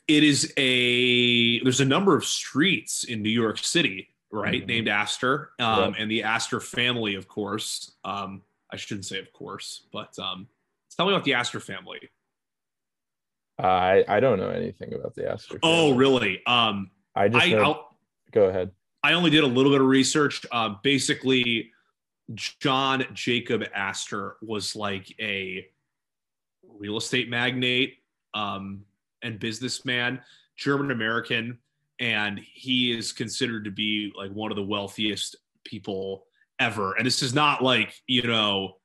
Speaker 2: it is a there's a number of streets in new york city right
Speaker 1: Mhm.
Speaker 2: named astor um, and the astor family of course um, i shouldn't say of course but um, tell me about the astor family
Speaker 1: I I don't know anything about the Astor.
Speaker 2: oh really um,
Speaker 1: I just
Speaker 2: I,
Speaker 1: know, go ahead.
Speaker 2: I only did a little bit of research. Uh, basically, John Jacob Astor was like a real estate magnate um, and businessman, German American, and he is considered to be like one of the wealthiest people ever. And this is not like you know,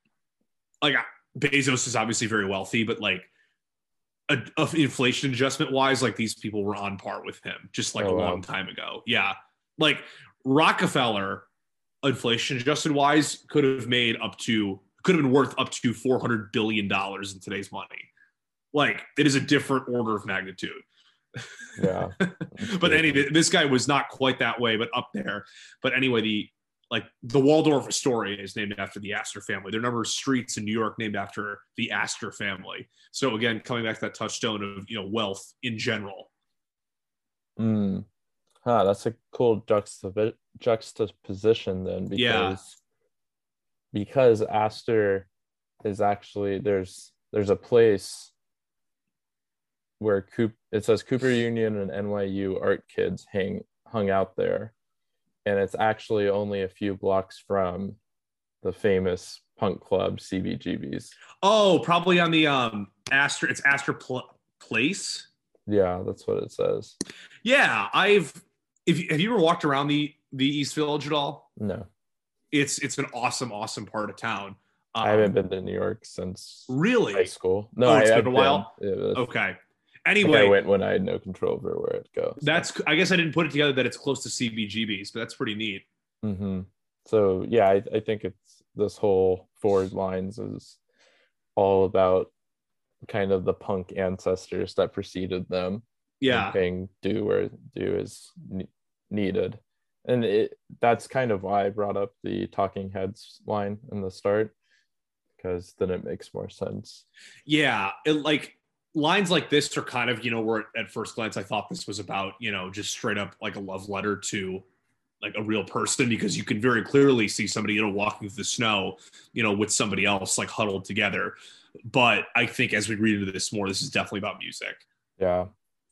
Speaker 2: like Bezos is obviously very wealthy, but like. A, of inflation adjustment wise, like these people were on par with him just like
Speaker 1: Oh,
Speaker 2: a
Speaker 1: wow.
Speaker 2: long time ago. Yeah. Like Rockefeller, inflation adjusted wise, could have made up to could have been worth up to four hundred billion dollars in today's money. Like it is a different order of magnitude.
Speaker 1: Yeah.
Speaker 2: but anyway, this guy was not quite that way, but up there. But anyway, the like the Waldorf Astoria is named after the Astor family. There are a number of streets in New York named after the Astor family. So again, coming back to that touchstone of you know wealth in general.
Speaker 1: Mm. Huh, that's a cool juxtap- juxtaposition then because
Speaker 2: Yeah.
Speaker 1: because Astor is actually there's there's a place where Coop it says Cooper Union and NYU art kids hang hung out there and it's actually only a few blocks from the famous punk club CBGB's.
Speaker 2: Oh, probably on the um Astor. It's Astor Pl- Place.
Speaker 1: Yeah, that's what it says.
Speaker 2: Yeah, I've. If you, have you ever walked around the the East Village at all?
Speaker 1: No.
Speaker 2: It's it's an awesome awesome part of town. Um,
Speaker 1: I haven't been to New York since
Speaker 2: really
Speaker 1: high school. No,
Speaker 2: Oh, it's
Speaker 1: I,
Speaker 2: been
Speaker 1: I've
Speaker 2: a while?
Speaker 1: It was-
Speaker 2: okay. Anyway,
Speaker 1: I went when I had no control over where it goes.
Speaker 2: that's I guess I didn't put it together that it's close to CBGB's, but that's pretty neat.
Speaker 1: hmm So yeah, I, I think it's this whole Ford lines is all about kind of the punk ancestors that preceded them.
Speaker 2: Yeah,
Speaker 1: paying do where due is ne- needed, and it that's kind of why I brought up the Talking Heads line in the start, because then it makes more sense.
Speaker 2: yeah. It, like lines like this are kind of you know where at first glance I thought this was about you know just straight up like a love letter to like a real person because you can very clearly see somebody you know walking through the snow you know with somebody else like huddled together. But I think as we read into this more, this is definitely about music.
Speaker 1: Yeah.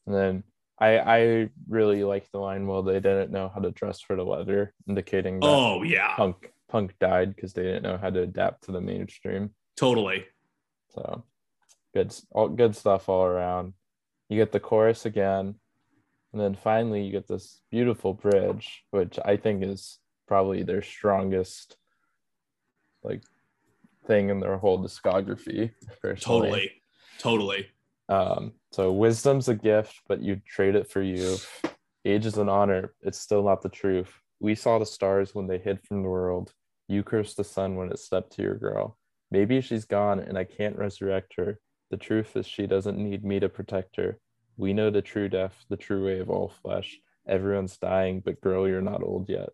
Speaker 1: And then I I really like the line, well, they didn't know how to dress for the weather, indicating that
Speaker 2: Oh yeah,
Speaker 1: punk punk died because they didn't know how to adapt to the mainstream.
Speaker 2: totally.
Speaker 1: So good all good stuff all around. You get the chorus again, and then finally you get this beautiful bridge, which I think is probably their strongest like thing in their whole discography. Personally.
Speaker 2: Totally. Totally.
Speaker 1: Um, so wisdom's a gift, but you trade it for you. Age is an honor. It's still not the truth. We saw the stars when they hid from the world. You cursed the sun when it stepped to your girl. Maybe she's gone and I can't resurrect her. The truth is she doesn't need me to protect her. We know the true death, the true way of all flesh. Everyone's dying, but girl, you're not old yet.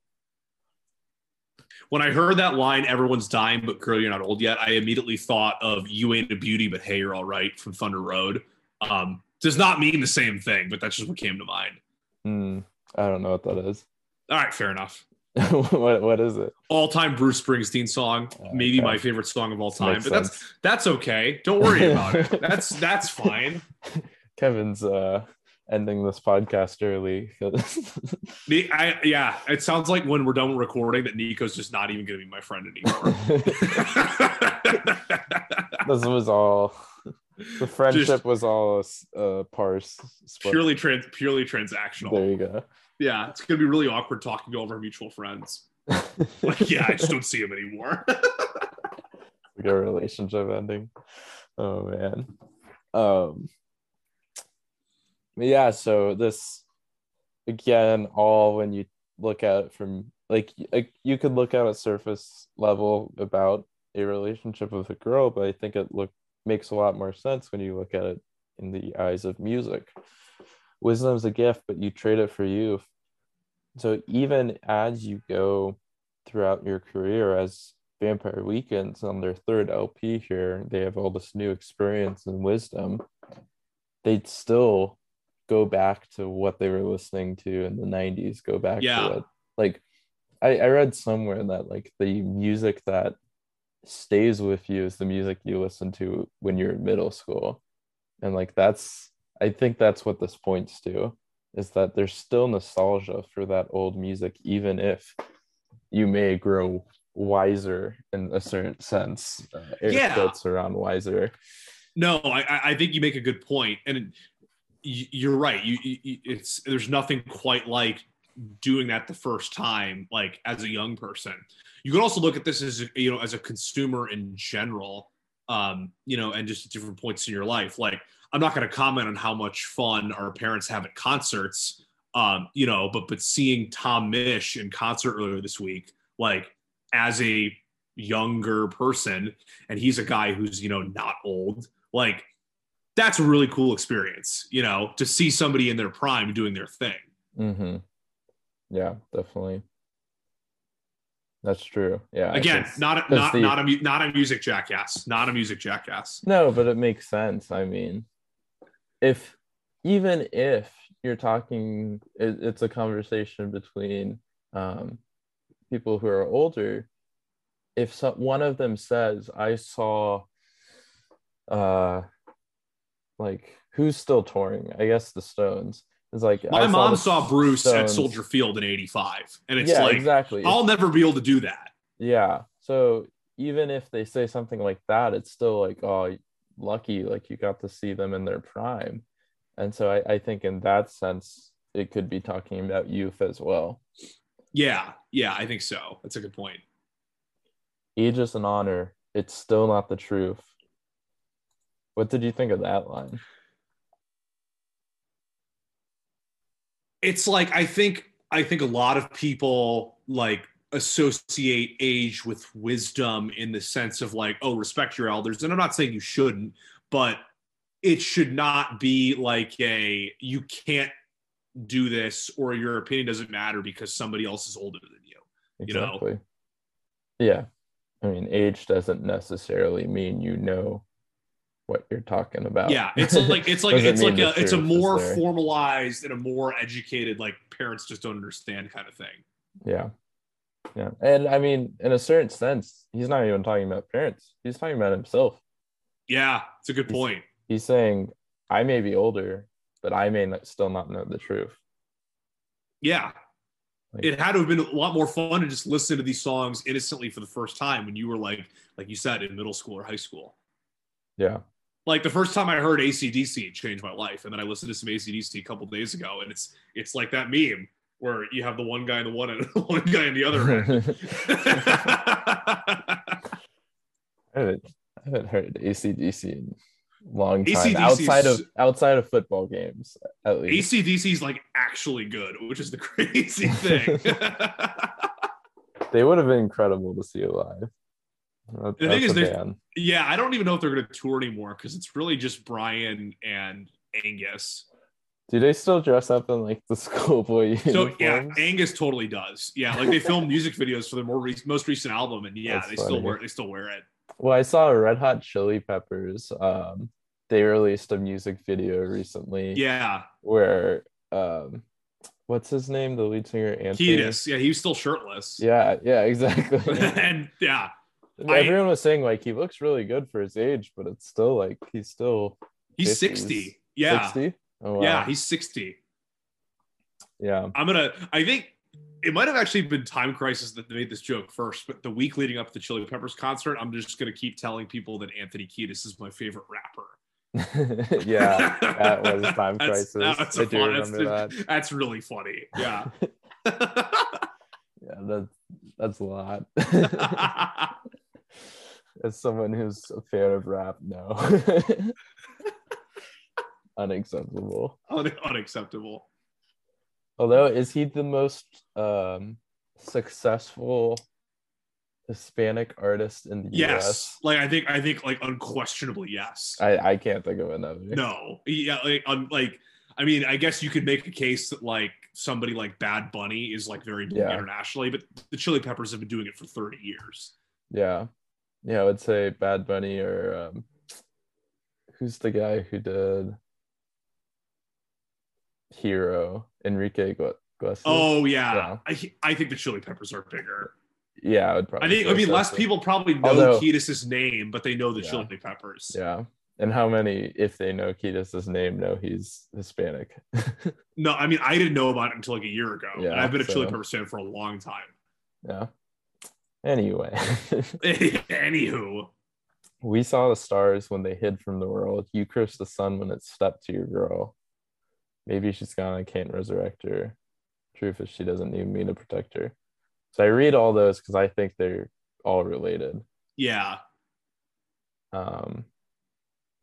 Speaker 2: When I heard that line, everyone's dying, but girl, you're not old yet, I immediately thought of You Ain't a Beauty, but Hey, You're All Right from Thunder Road. Um, does not mean the same thing, but that's just what came to mind.
Speaker 1: Hmm, I don't know what that is.
Speaker 2: All right, fair enough.
Speaker 1: what, what is it?
Speaker 2: All time Bruce Springsteen song, maybe
Speaker 1: Okay.
Speaker 2: my favorite song of all time,
Speaker 1: Makes
Speaker 2: but that's
Speaker 1: sense.
Speaker 2: that's okay. Don't worry about it. That's that's fine.
Speaker 1: Kevin's uh, ending this podcast early.
Speaker 2: I, yeah, it sounds like when we're done recording that Nico's just not even going to be my friend anymore.
Speaker 1: this was all the friendship was all a a parse split.
Speaker 2: purely trans, purely transactional.
Speaker 1: there you go
Speaker 2: Yeah, it's gonna be really awkward talking to all of our mutual friends. Like, yeah, I just don't see him anymore.
Speaker 1: like a relationship ending oh man um yeah so this again all when you look at it from like like you could look at a surface level about a relationship with a girl but i think it look makes a lot more sense when you look at it in the eyes of music wisdom's a gift but you trade it for youth so even as you go throughout your career as Vampire Weekends on their third LP here, they have all this new experience and wisdom. They'd still go back to what they were listening to in the 90s, go back
Speaker 2: Yeah.
Speaker 1: to it. like I, I read somewhere that like the music that stays with you is the music you listen to when you're in middle school. And like that's I think that's what this points to is that there's still nostalgia for that old music, even if you may grow wiser in a certain sense. Uh,
Speaker 2: Yeah.
Speaker 1: quotes around wiser.
Speaker 2: no, I, I- I think you make a good point, and you're right. You, you, it's there's nothing quite like doing that the first time, like as a young person. You can also look at this as you know as a consumer in general, um, you know, and just at different points in your life. Like I'm not going to comment on how much fun our parents have at concerts, um, you know, but but seeing Tom Misch in concert earlier this week, like as a younger person, and he's a guy who's you know not old, like that's a really cool experience, you know, to see somebody in their prime doing their thing.
Speaker 1: Mm-hmm. Yeah, definitely. That's true. Yeah.
Speaker 2: Again, not a, not
Speaker 1: the-
Speaker 2: not a not a music jackass, not a music jackass.
Speaker 1: No, but it makes sense. I mean, if even if you're talking, it, it's a conversation between um, people who are older. If so, one of them says, "I saw," uh, like who's still touring? I guess the Stones. It's like
Speaker 2: My mom
Speaker 1: the
Speaker 2: saw Bruce at Soldier Field in '85, and it's
Speaker 1: yeah,
Speaker 2: like
Speaker 1: exactly.
Speaker 2: I'll never be able to do that.
Speaker 1: Yeah. So even if they say something like that, it's still like, oh, lucky, like you got to see them in their prime. And so I, I think in that sense, it could be talking about youth as well.
Speaker 2: Yeah, yeah, I think so. That's a good point.
Speaker 1: Age is an honor. It's still not the truth. What did you think of that line?
Speaker 2: It's like I think I think a lot of people like associate age with wisdom in the sense of like, oh, respect your elders. And I'm not saying you shouldn't, but it should not be like a you can't do this or your opinion doesn't matter because somebody else is older than you. You know?
Speaker 1: Yeah. I mean, age doesn't necessarily mean you know what you're talking about.
Speaker 2: Yeah, it's like it's like it's like a it's a more formalized and a more educated like parents just don't understand kind of thing.
Speaker 1: Yeah. Yeah. And I mean, in a certain sense, he's not even talking about parents. He's talking about himself.
Speaker 2: Yeah, it's a good
Speaker 1: He's-
Speaker 2: point.
Speaker 1: He's saying, I may be older, but I may not, still not know the truth.
Speaker 2: Yeah.
Speaker 1: Like-
Speaker 2: it had to have been a lot more fun to just listen to these songs innocently for the first time when you were like, like you said, in middle school or high school.
Speaker 1: Yeah.
Speaker 2: Like the first time I heard ACDC, it changed my life. And then I listened to some ACDC a couple days ago, and it's it's like that meme where you have the one guy in the one end, the one guy in the other end.
Speaker 1: I haven't, I haven't heard ACDC in a long time.
Speaker 2: AC/DC
Speaker 1: outside of outside of football games, at least.
Speaker 2: ACDC is like actually good, which is the crazy thing.
Speaker 1: They would have been incredible to see live. That-
Speaker 2: The thing is
Speaker 1: band.
Speaker 2: yeah, I don't even know if they're going to tour anymore because it's really just Brian and Angus.
Speaker 1: Do they still dress up in like the schoolboy
Speaker 2: So
Speaker 1: uniforms?
Speaker 2: yeah, Angus totally does. Yeah, like they film music videos for their more re- most recent album, and yeah,
Speaker 1: That's
Speaker 2: they
Speaker 1: funny.
Speaker 2: still wear they still wear it.
Speaker 1: Well, I saw Red Hot Chili Peppers. Um, they released a music video recently
Speaker 2: Yeah,
Speaker 1: where um, what's his name? The lead singer Anthony.
Speaker 2: Kiedis. Yeah, he was still shirtless.
Speaker 1: Yeah, yeah, exactly.
Speaker 2: and yeah, I-
Speaker 1: Everyone was saying like he looks really good for his age, but it's still like he's still
Speaker 2: he's
Speaker 1: 50s.
Speaker 2: sixty. Yeah,
Speaker 1: 60. Oh, wow.
Speaker 2: yeah, he's sixty.
Speaker 1: yeah.
Speaker 2: I'm gonna. I think it might have actually been Time Crisis that made this joke first, but the week leading up to the Chili Peppers concert, I'm just gonna keep telling people that Anthony Kiedis is my favorite rapper.
Speaker 1: yeah, that was Time
Speaker 2: That's-
Speaker 1: Crisis.
Speaker 2: That's,
Speaker 1: I
Speaker 2: a
Speaker 1: do
Speaker 2: fun,
Speaker 1: remember
Speaker 2: that's,
Speaker 1: that.
Speaker 2: that's really funny. Yeah.
Speaker 1: Yeah, that's that's a lot. As someone who's a fan of rap, no. Unacceptable.
Speaker 2: Un- unacceptable.
Speaker 1: Although, is he the most um, successful Hispanic artist in the U.S.
Speaker 2: Yes.
Speaker 1: US?
Speaker 2: Like I think I think like unquestionably yes.
Speaker 1: I, I can't think of another.
Speaker 2: no. Yeah, like um, like I mean, I guess you could make a case that like somebody like Bad Bunny is like very
Speaker 1: Yeah.
Speaker 2: internationally, but the Chili Peppers have been doing it for 30 years.
Speaker 1: Yeah. Yeah, I would say Bad Bunny or um, who's the guy who did Hero? Enrique Gu- Iglesias?
Speaker 2: Oh yeah.
Speaker 1: Yeah.
Speaker 2: I I think the Chili Peppers are bigger.
Speaker 1: yeah, I would probably
Speaker 2: I think I mean less people probably know
Speaker 1: Although-
Speaker 2: Kiedis' name, but they know the
Speaker 1: Yeah.
Speaker 2: Chili Peppers.
Speaker 1: Yeah. And how many, if they know Kiedis' name, know he's Hispanic?
Speaker 2: No, I mean I didn't know about it until like a year ago.
Speaker 1: Yeah,
Speaker 2: I've been a Chili
Speaker 1: so-
Speaker 2: Peppers fan for a long time.
Speaker 1: yeah. Anyway,
Speaker 2: Anywho.
Speaker 1: we saw the stars when they hid from the world. You cursed the sun when it stepped to your girl. Maybe she's gone. I can't resurrect her. Truth is, she doesn't need me to protect her. So I read all those because I think they're all related.
Speaker 2: Yeah.
Speaker 1: Um,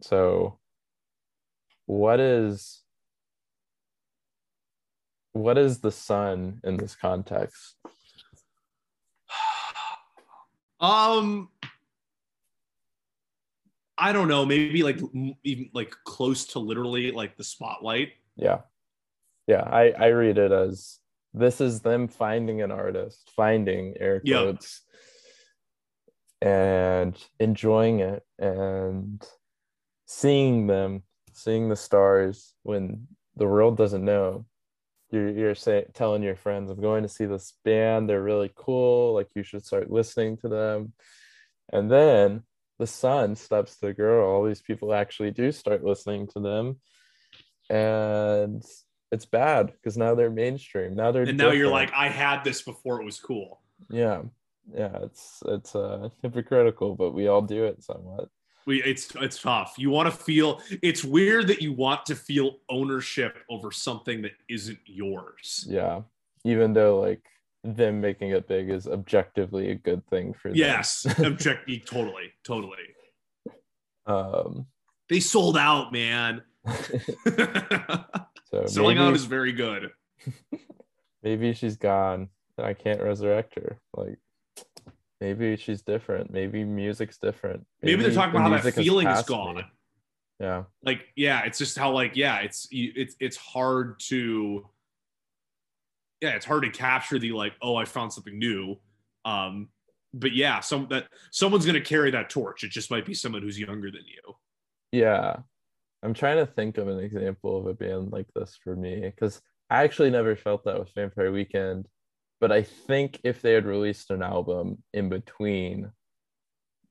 Speaker 1: so what is what is the sun in this context?
Speaker 2: Um I don't know, maybe like even like close to literally like the spotlight.
Speaker 1: Yeah. Yeah. I, I read it as this is them finding an artist, finding air quotes, and enjoying it and seeing them, seeing the stars when the world doesn't know. You're, you're say, telling your friends, I'm going to see this band. They're really cool. Like, you should start listening to them. And then the sun steps to the girl. All these people actually do start listening to them. And it's bad because now they're mainstream. Now they're
Speaker 2: And now you're like, I had this before it was cool.
Speaker 1: yeah, yeah. It's it's uh hypocritical, but we all do it somewhat.
Speaker 2: We it's it's tough. You want to feel it's weird that you want to feel ownership over something that isn't yours.
Speaker 1: Yeah, even though like them making it big is objectively a good thing for them.
Speaker 2: Yes, object totally, totally.
Speaker 1: Um.
Speaker 2: They sold out, man.
Speaker 1: So
Speaker 2: Selling
Speaker 1: maybe,
Speaker 2: out is very good.
Speaker 1: maybe she's gone and I can't resurrect her. Like maybe she's different. Maybe music's different.
Speaker 2: Maybe, they're talking
Speaker 1: the
Speaker 2: about how that feeling is gone.
Speaker 1: me. Yeah.
Speaker 2: Like, yeah, it's just how like, yeah, it's you- it's it's hard to yeah, it's hard to capture the like, oh, I found something new. Um, but yeah, some that someone's gonna carry that torch. It just might be someone who's younger than you.
Speaker 1: Yeah. I'm trying to think of an example of a band like this for me because I actually never felt that with Vampire Weekend. But I think if they had released an album in between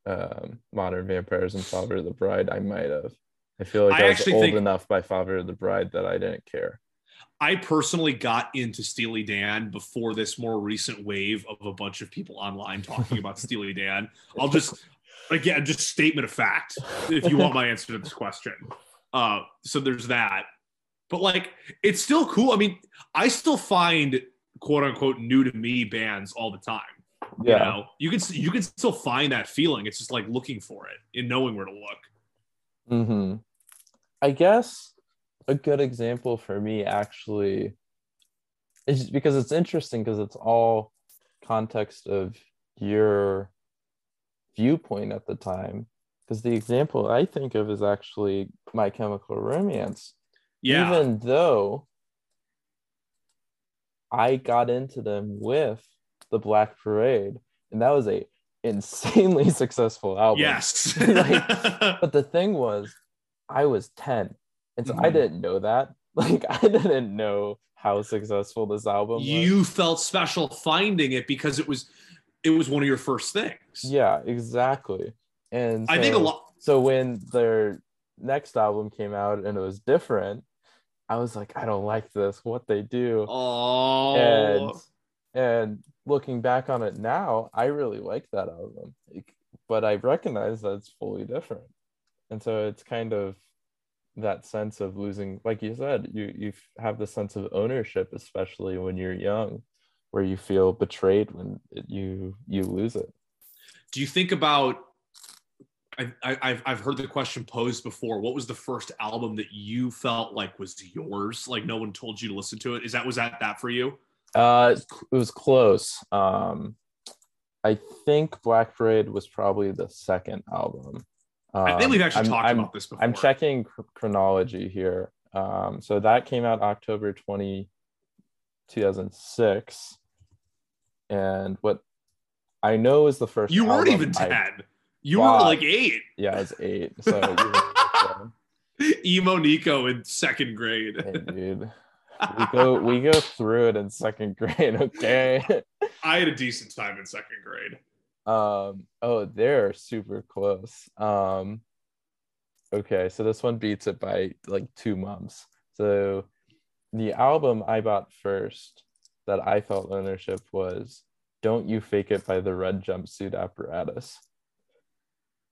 Speaker 1: um, Modern Vampires and Father of the Bride, I might have. I feel like
Speaker 2: I
Speaker 1: I, was old enough by Father of the Bride that I didn't care.
Speaker 2: I personally got into Steely Dan before this more recent wave of a bunch of people online talking about Steely Dan. I'll just again just statement of fact if you want my answer to this question. Uh, so there's that. But like it's still cool. I mean, I still find quote unquote new to me bands all the time. You know, you can you can still find that feeling. It's just like looking for it and knowing where to look.
Speaker 1: hmm I guess a good example for me actually is because it's interesting because it's all context of your viewpoint at the time. Because the example I think of is actually My Chemical Romance.
Speaker 2: Yeah.
Speaker 1: Even though I got into them with the Black Parade, and that was a insanely successful album.
Speaker 2: yes.
Speaker 1: Like, But the thing was, I was 10. And so I
Speaker 2: Mhm.
Speaker 1: didn't know that. Like, I didn't know how successful this album was.
Speaker 2: you felt special finding it because it was it was one of your first things.
Speaker 1: Yeah, exactly. And
Speaker 2: I think a lot
Speaker 1: So when their next album came out and it was different, I was like, I don't like this, what they do.
Speaker 2: Oh.
Speaker 1: and and looking back on it now i really like that album. But i recognize that it's fully different. And so it's kind of that sense of losing like you said you you have the sense of ownership especially when you're young where you feel betrayed when it, you you lose it.
Speaker 2: Do you think about I, I, I've, I've heard the question posed before. What was the first album that you felt like was yours? Like no one told you to listen to it. Is that was that that for you?
Speaker 1: uh it was close um i think black parade was probably the second album
Speaker 2: I think
Speaker 1: Um,
Speaker 2: we've actually
Speaker 1: I'm-
Speaker 2: talked
Speaker 1: I'm-
Speaker 2: about this before.
Speaker 1: I'm checking chr- chronology here. Um, so that came out October 20, 2006. And what I know is the first.
Speaker 2: You weren't even
Speaker 1: I-
Speaker 2: you were like eight.
Speaker 1: yeah, I was eight. So,
Speaker 2: Emo Nico in second grade.
Speaker 1: hey, dude, we go we go through it in second grade. Okay.
Speaker 2: I had a decent time in second grade.
Speaker 1: Um, oh, they're super close. Um, okay, so this one beats it by like two months. So the album I bought first that I felt ownership was Don't You Fake It by the Red Jumpsuit Apparatus,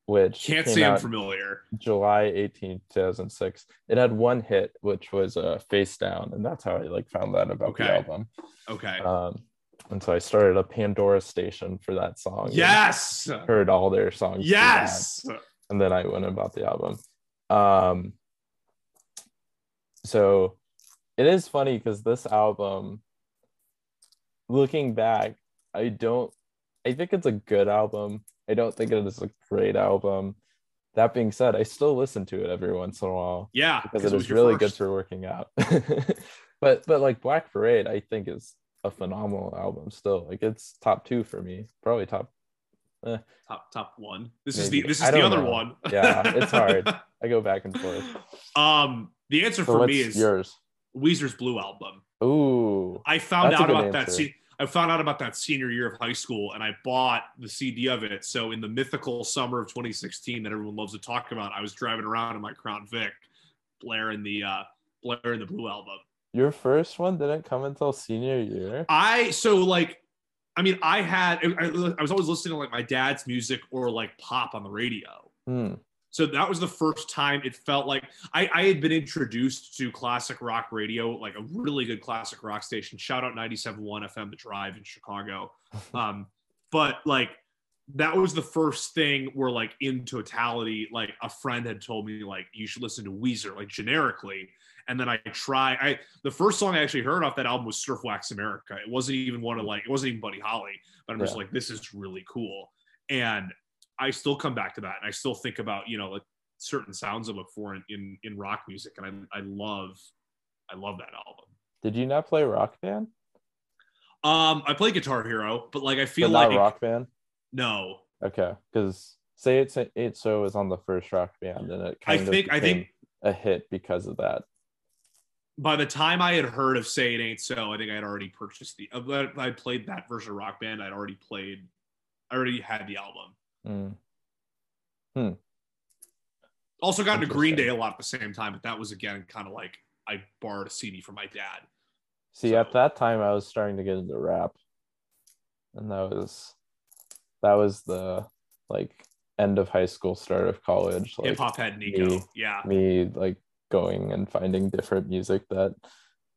Speaker 1: which
Speaker 2: Can't say I'm familiar.
Speaker 1: July 18, 2006. It had one hit, which was uh, Face Down, and that's how I like found that about
Speaker 2: Okay.
Speaker 1: the album.
Speaker 2: Okay.
Speaker 1: Um, and so I started a Pandora station for that song.
Speaker 2: yes.
Speaker 1: Heard all their songs.
Speaker 2: Yes.
Speaker 1: and then I went and bought the album. Um, so it is funny because this album, looking back, I don't, I think it's a good album. I don't think it is a great album. that being said, I still listen to it every once in a while
Speaker 2: Yeah,
Speaker 1: because
Speaker 2: it
Speaker 1: it
Speaker 2: was
Speaker 1: is really good for working out. but but like Black Parade, I think is a phenomenal album still. Like it's top two for me, probably top.
Speaker 2: top top one. This is the this is the other
Speaker 1: know.
Speaker 2: one.
Speaker 1: Yeah, it's hard. I go back and forth.
Speaker 2: um, the answer
Speaker 1: So
Speaker 2: for me is
Speaker 1: yours?
Speaker 2: Weezer's Blue album.
Speaker 1: Ooh,
Speaker 2: I found out about that.
Speaker 1: answer.
Speaker 2: I found out about that senior year of high school, and I bought the CD of it. So in the mythical summer of 2016 that everyone loves to talk about, I was driving around in my Crown Vic, blaring the uh, blaring the Blue album.
Speaker 1: your first one didn't come until senior year.
Speaker 2: I so like, I mean, I had I, I was always listening to like my dad's music or like pop on the radio.
Speaker 1: Hmm.
Speaker 2: So that was the first time it felt like I, I had been introduced to classic rock radio, like a really good classic rock station. Shout out 97.1 FM, The Drive in Chicago. Um, but like that was the first thing where like in totality, like a friend had told me like you should listen to Weezer, like generically. And then I try I the first song I actually heard off that album was Surf Wax America. It wasn't even one of like it wasn't even Buddy Holly, but I'm just like, this is really cool. And I still come back to that, and I still think about you know like certain sounds I look for in in, in rock music, and I I love I love that album.
Speaker 1: Did you not play Rock Band?
Speaker 2: Um, I play Guitar Hero, but like I feel
Speaker 1: But
Speaker 2: like
Speaker 1: Rock Band.
Speaker 2: no.
Speaker 1: Okay, because Say It Say It So was on the first Rock Band, and it
Speaker 2: I
Speaker 1: kind
Speaker 2: think
Speaker 1: of
Speaker 2: I think
Speaker 1: a hit because of that.
Speaker 2: by the time I had heard of Say It Ain't So, I think I had already purchased the. uh, I played that version of Rock Band. I'd already played. I already had the album.
Speaker 1: Mm.
Speaker 2: Also got into Green Day a lot at the same time, but that was again kind of like I borrowed a CD from my dad.
Speaker 1: See,
Speaker 2: So-
Speaker 1: at that time, I was starting to get into rap, and that was that was the like end of high school, start of college. Like
Speaker 2: Hip hop had Nico.
Speaker 1: me-
Speaker 2: Yeah.
Speaker 1: me like going and finding different music that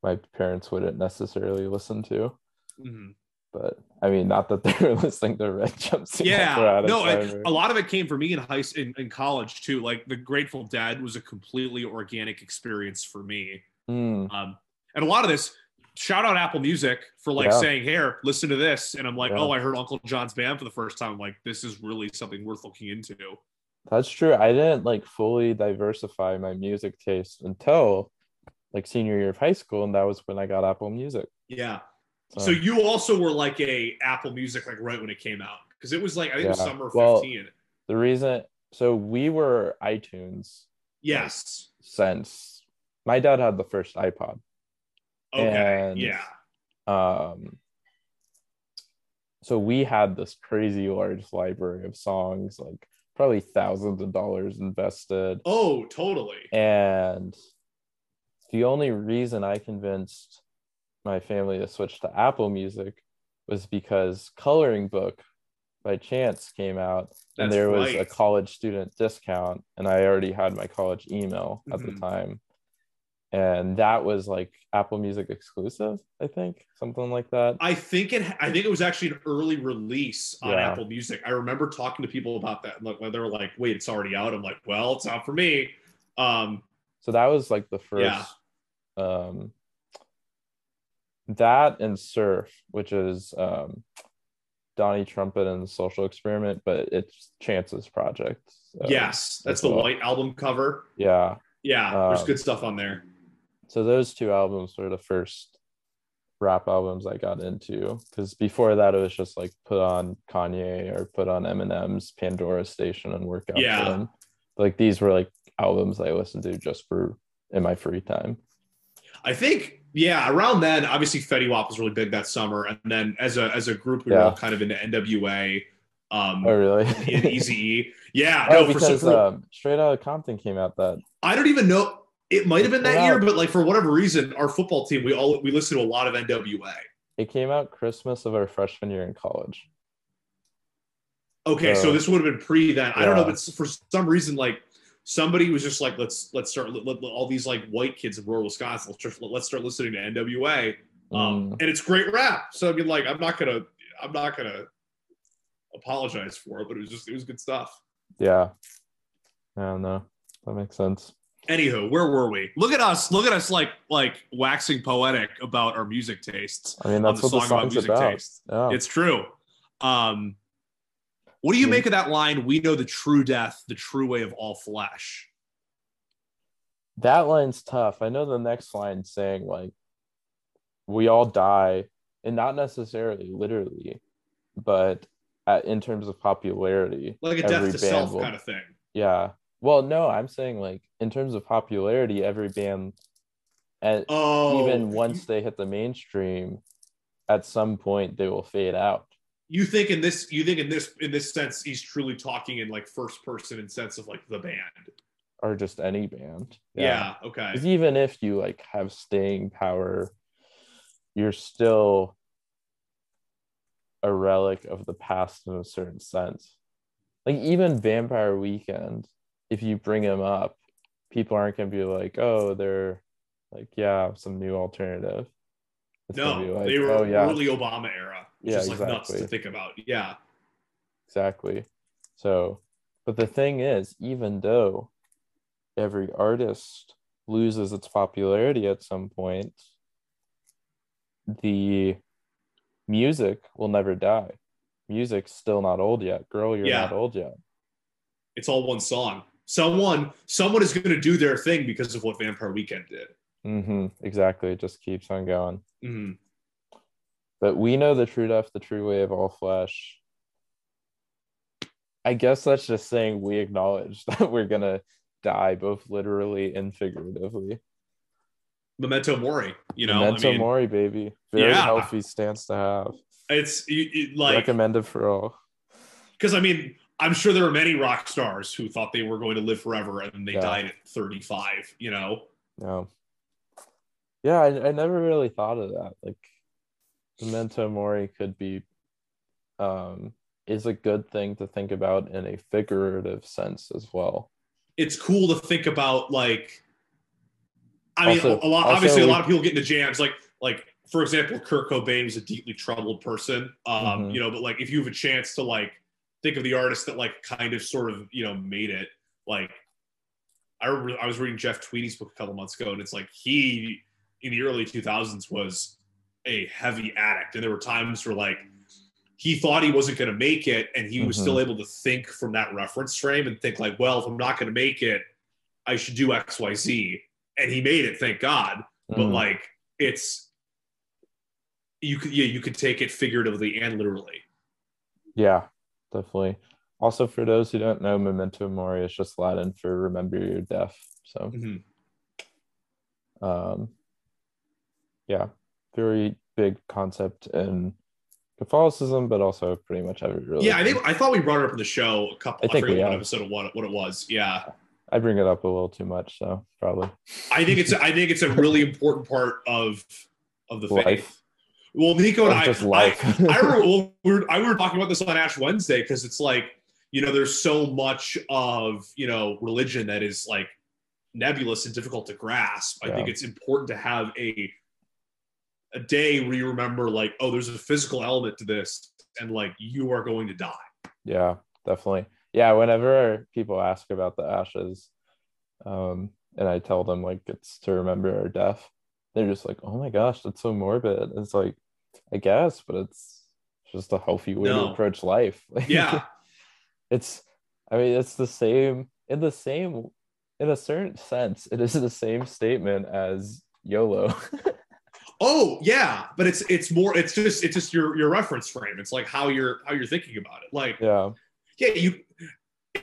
Speaker 1: my parents wouldn't necessarily listen to.
Speaker 2: Mhm.
Speaker 1: But I mean, not that they were listening to Red Jumpsuit.
Speaker 2: Yeah, no, I- a lot of it came for me in high in, in college too. Like the Grateful Dead was a completely organic experience for me.
Speaker 1: Mm,
Speaker 2: Um, and a lot of this, shout out Apple Music for like
Speaker 1: Yeah.
Speaker 2: saying, "Here, listen to this," and I'm like,
Speaker 1: Yeah.
Speaker 2: "Oh, I heard Uncle John's band for the first time." I'm like, this is really something worth looking into.
Speaker 1: that's true. I didn't like fully diversify my music taste until like senior year of high school, and that was when I got Apple Music.
Speaker 2: Yeah.
Speaker 1: So,
Speaker 2: So you also were like a Apple Music like right when it came out because it was like I think it was summer
Speaker 1: Well,
Speaker 2: 15.
Speaker 1: the reason, so we were iTunes
Speaker 2: Yes.
Speaker 1: since my dad had the first iPod.
Speaker 2: Okay.
Speaker 1: And-
Speaker 2: yeah.
Speaker 1: um so we had this crazy large library of songs like probably thousands of dollars invested
Speaker 2: Oh, totally.
Speaker 1: and the only reason i convinced my family to switch to apple music was because coloring book by chance came out and there was a college student discount and i already had my college email at the
Speaker 2: Mhm.
Speaker 1: time and that was like apple music exclusive i think something like that
Speaker 2: I think it. I think it was actually an early release on
Speaker 1: Yeah.
Speaker 2: Apple Music. I remember talking to people about that. Like when they were like, "Wait, it's already out." I'm like, "Well, it's out for me." Um,
Speaker 1: so that was like the first
Speaker 2: Yeah.
Speaker 1: um that and surf which is um donnie trumpet and the social experiment but it's chance's project so,
Speaker 2: yes, that's the
Speaker 1: well.
Speaker 2: white album cover.
Speaker 1: yeah
Speaker 2: Yeah, there's
Speaker 1: Um,
Speaker 2: good stuff on there.
Speaker 1: so those two albums were the first rap albums I got into because before that it was just like put on Kanye or put on Eminem's Pandora Station and work out
Speaker 2: Yeah.
Speaker 1: Like these were like albums I listened to just for in my free time.
Speaker 2: I think, yeah, around then, obviously Fetty Wap was really big that summer, and then as a as a group, we were all kind of into NWA, um,
Speaker 1: Oh really?
Speaker 2: and Eazy E. Yeah,
Speaker 1: oh,
Speaker 2: no, for,
Speaker 1: because
Speaker 2: for,
Speaker 1: um, Straight Outta Compton came out that
Speaker 2: I don't even know. It might have been that year, but like for whatever reason, our football team, we all we listened to a lot of NWA.
Speaker 1: it came out Christmas of our freshman year in college.
Speaker 2: Okay, so
Speaker 1: Uh,
Speaker 2: this would have been pre then. I don't know,
Speaker 1: yeah.
Speaker 2: but for some reason, like somebody was just like, let's let's start let, let- all these like white kids in rural Wisconsin. Let's just, let's start listening to NWA, um,
Speaker 1: Mm,
Speaker 2: and it's great rap. So I mean, like, I'm not gonna I'm not gonna apologize for it, but it was just it was good stuff.
Speaker 1: yeah. I don't know. That makes sense.
Speaker 2: Anywho, where were we? Look at us! Look at us, like like waxing poetic about our music tastes.
Speaker 1: I mean
Speaker 2: on
Speaker 1: that's what the
Speaker 2: song about
Speaker 1: song's
Speaker 2: music
Speaker 1: about.
Speaker 2: tastes.
Speaker 1: Yeah.
Speaker 2: It's true. Um, What do you
Speaker 1: Yeah.
Speaker 2: make of that line? We know the true death, the true way of all flesh.
Speaker 1: That line's tough. I know the next line saying like we all die, and not necessarily literally, but at, in terms of popularity,
Speaker 2: Like a death to self
Speaker 1: will-
Speaker 2: kind of thing.
Speaker 1: Yeah. Well, no, I'm saying like in terms of popularity, every band, and
Speaker 2: Oh,
Speaker 1: even once they hit the mainstream, at some point they will fade out.
Speaker 2: You think in this, you think in this, in this sense, he's truly talking in like first person in sense of like the band.
Speaker 1: or just any band.
Speaker 2: Yeah. okay.
Speaker 1: 'Cause even if you like have staying power, you're still a relic of the past in a certain sense. Like even Vampire Weekend, if you bring him up, people aren't gonna be like, oh, they're like, yeah, some new alternative. It's
Speaker 2: No,
Speaker 1: like,
Speaker 2: they were
Speaker 1: oh yeah,
Speaker 2: early Obama era, which
Speaker 1: Yeah,
Speaker 2: is like nuts to think about. Yeah.
Speaker 1: exactly. So, but the thing is, even though every artist loses its popularity at some point, the music will never die. Music's still not old yet. Girl, you're
Speaker 2: Yeah.
Speaker 1: not old yet.
Speaker 2: It's all one song. Someone, someone is going to do their thing because of what Vampire Weekend did.
Speaker 1: Hmm Exactly. It just keeps on going.
Speaker 2: Mhm.
Speaker 1: But we know the true death, the true way of all flesh. I guess that's just saying we acknowledge that we're gonna die both literally and figuratively.
Speaker 2: Memento Mori. You know,
Speaker 1: Memento
Speaker 2: I mean,
Speaker 1: mori, baby. Very
Speaker 2: Yeah.
Speaker 1: healthy stance to have.
Speaker 2: it's you, you- like
Speaker 1: Recommended for all.
Speaker 2: because I mean, I'm sure there were many rock stars who thought they were going to live forever and they
Speaker 1: Yeah.
Speaker 2: died at 35. You know,
Speaker 1: No. Yeah, I, I never really thought of that. Like Memento Mori could be um is a good thing to think about in a figurative sense as well.
Speaker 2: it's cool to think about. Like, I mean,
Speaker 1: Also-
Speaker 2: a lot. obviously, a lot of people get into jams. Like, like for example, Kurt Cobain was a deeply troubled person. Um,
Speaker 1: Mhm.
Speaker 2: you know, but like if you have a chance to like think of the artist that like kind of sort of you know made it, like I remember I was reading Jeff Tweedy's book a couple months ago, and it's like he in the early 2000s was a heavy addict, and there were times where like he thought he wasn't going to make it, and he was
Speaker 1: Mhm.
Speaker 2: still able to think from that reference frame and think like, well, if I'm not going to make it, I should do X, Y, Z, and he made it, thank God. But
Speaker 1: Mhm.
Speaker 2: like, it's you could yeah you could take it figuratively and literally.
Speaker 1: Yeah, definitely. Also, for those who don't know, Memento Mori is just Latin for remember your death. So,
Speaker 2: Mhm.
Speaker 1: um, yeah, very big concept in Catholicism, but also pretty much every religion.
Speaker 2: Yeah, I think I thought we brought it up in the show a couple.
Speaker 1: I
Speaker 2: I,
Speaker 1: think
Speaker 2: forget
Speaker 1: we
Speaker 2: what episode of what what it was. Yeah,
Speaker 1: I bring it up a little too much, so probably
Speaker 2: I think it's I think it's a really important part of of the faith. Well, Nico and I,
Speaker 1: just
Speaker 2: I,
Speaker 1: life.
Speaker 2: I remember well, we were, I we were talking about this on Ash Wednesday because it's like you know there's so much of you know religion that is like nebulous and difficult to grasp. I
Speaker 1: Yeah.
Speaker 2: think it's important to have a a day where you remember like oh there's a physical element to this and like you are going to die.
Speaker 1: Yeah, definitely. Yeah, whenever people ask about the ashes, um, and I tell them like it's to remember our death, they're just like, "Oh my gosh, that's so morbid." It's like, I guess, but it's just a healthy way
Speaker 2: No.
Speaker 1: to approach life.
Speaker 2: Yeah,
Speaker 1: it's. I mean, it's the same in the same, in a certain sense, it is the same statement as YOLO.
Speaker 2: Oh yeah, but it's it's more it's just it's just your your reference frame. It's like how you're how you're thinking about it. Like
Speaker 1: yeah,
Speaker 2: yeah, you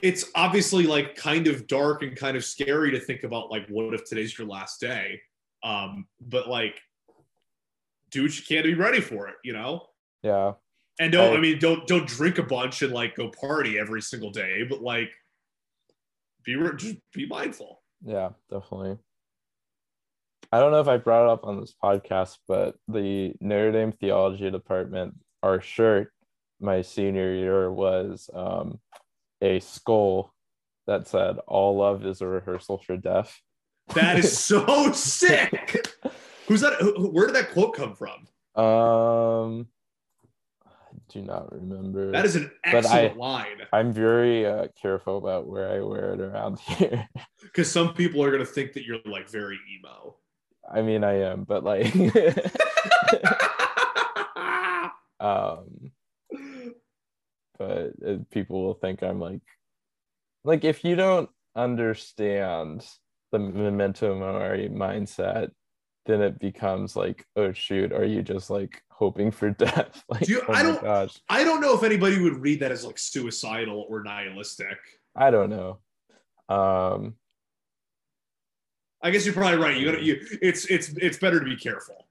Speaker 2: it's obviously like kind of dark and kind of scary to think about like what if today's your last day. Um, but like do what you can to be ready for it, you know?
Speaker 1: yeah,
Speaker 2: And don't I,
Speaker 1: I-
Speaker 2: mean don't don't drink a bunch and like go party every single day, but like be re- just be mindful.
Speaker 1: yeah, definitely. I don't know if I brought it up on this podcast, but the Notre Dame theology department, our shirt my senior year was um, a skull that said, All love is a rehearsal for death.
Speaker 2: That is so sick. Who's that? who- Where did that quote come from?
Speaker 1: Um, I do not remember.
Speaker 2: That is an excellent
Speaker 1: I-
Speaker 2: line
Speaker 1: I'm very uh, careful about where I wear it around here.
Speaker 2: because some people are gonna think that you're like very emo.
Speaker 1: I mean, I am, but like, um, but it, people will think I'm like, like if you don't understand the memento mori mindset, then it becomes like, oh shoot, are you just like hoping for death? like,
Speaker 2: Do you-
Speaker 1: oh
Speaker 2: I don't-
Speaker 1: gosh,
Speaker 2: I don't know if anybody would read that as like suicidal or nihilistic.
Speaker 1: I don't know. Um,
Speaker 2: I guess you're probably right. You gotta you it's it's it's better to be careful.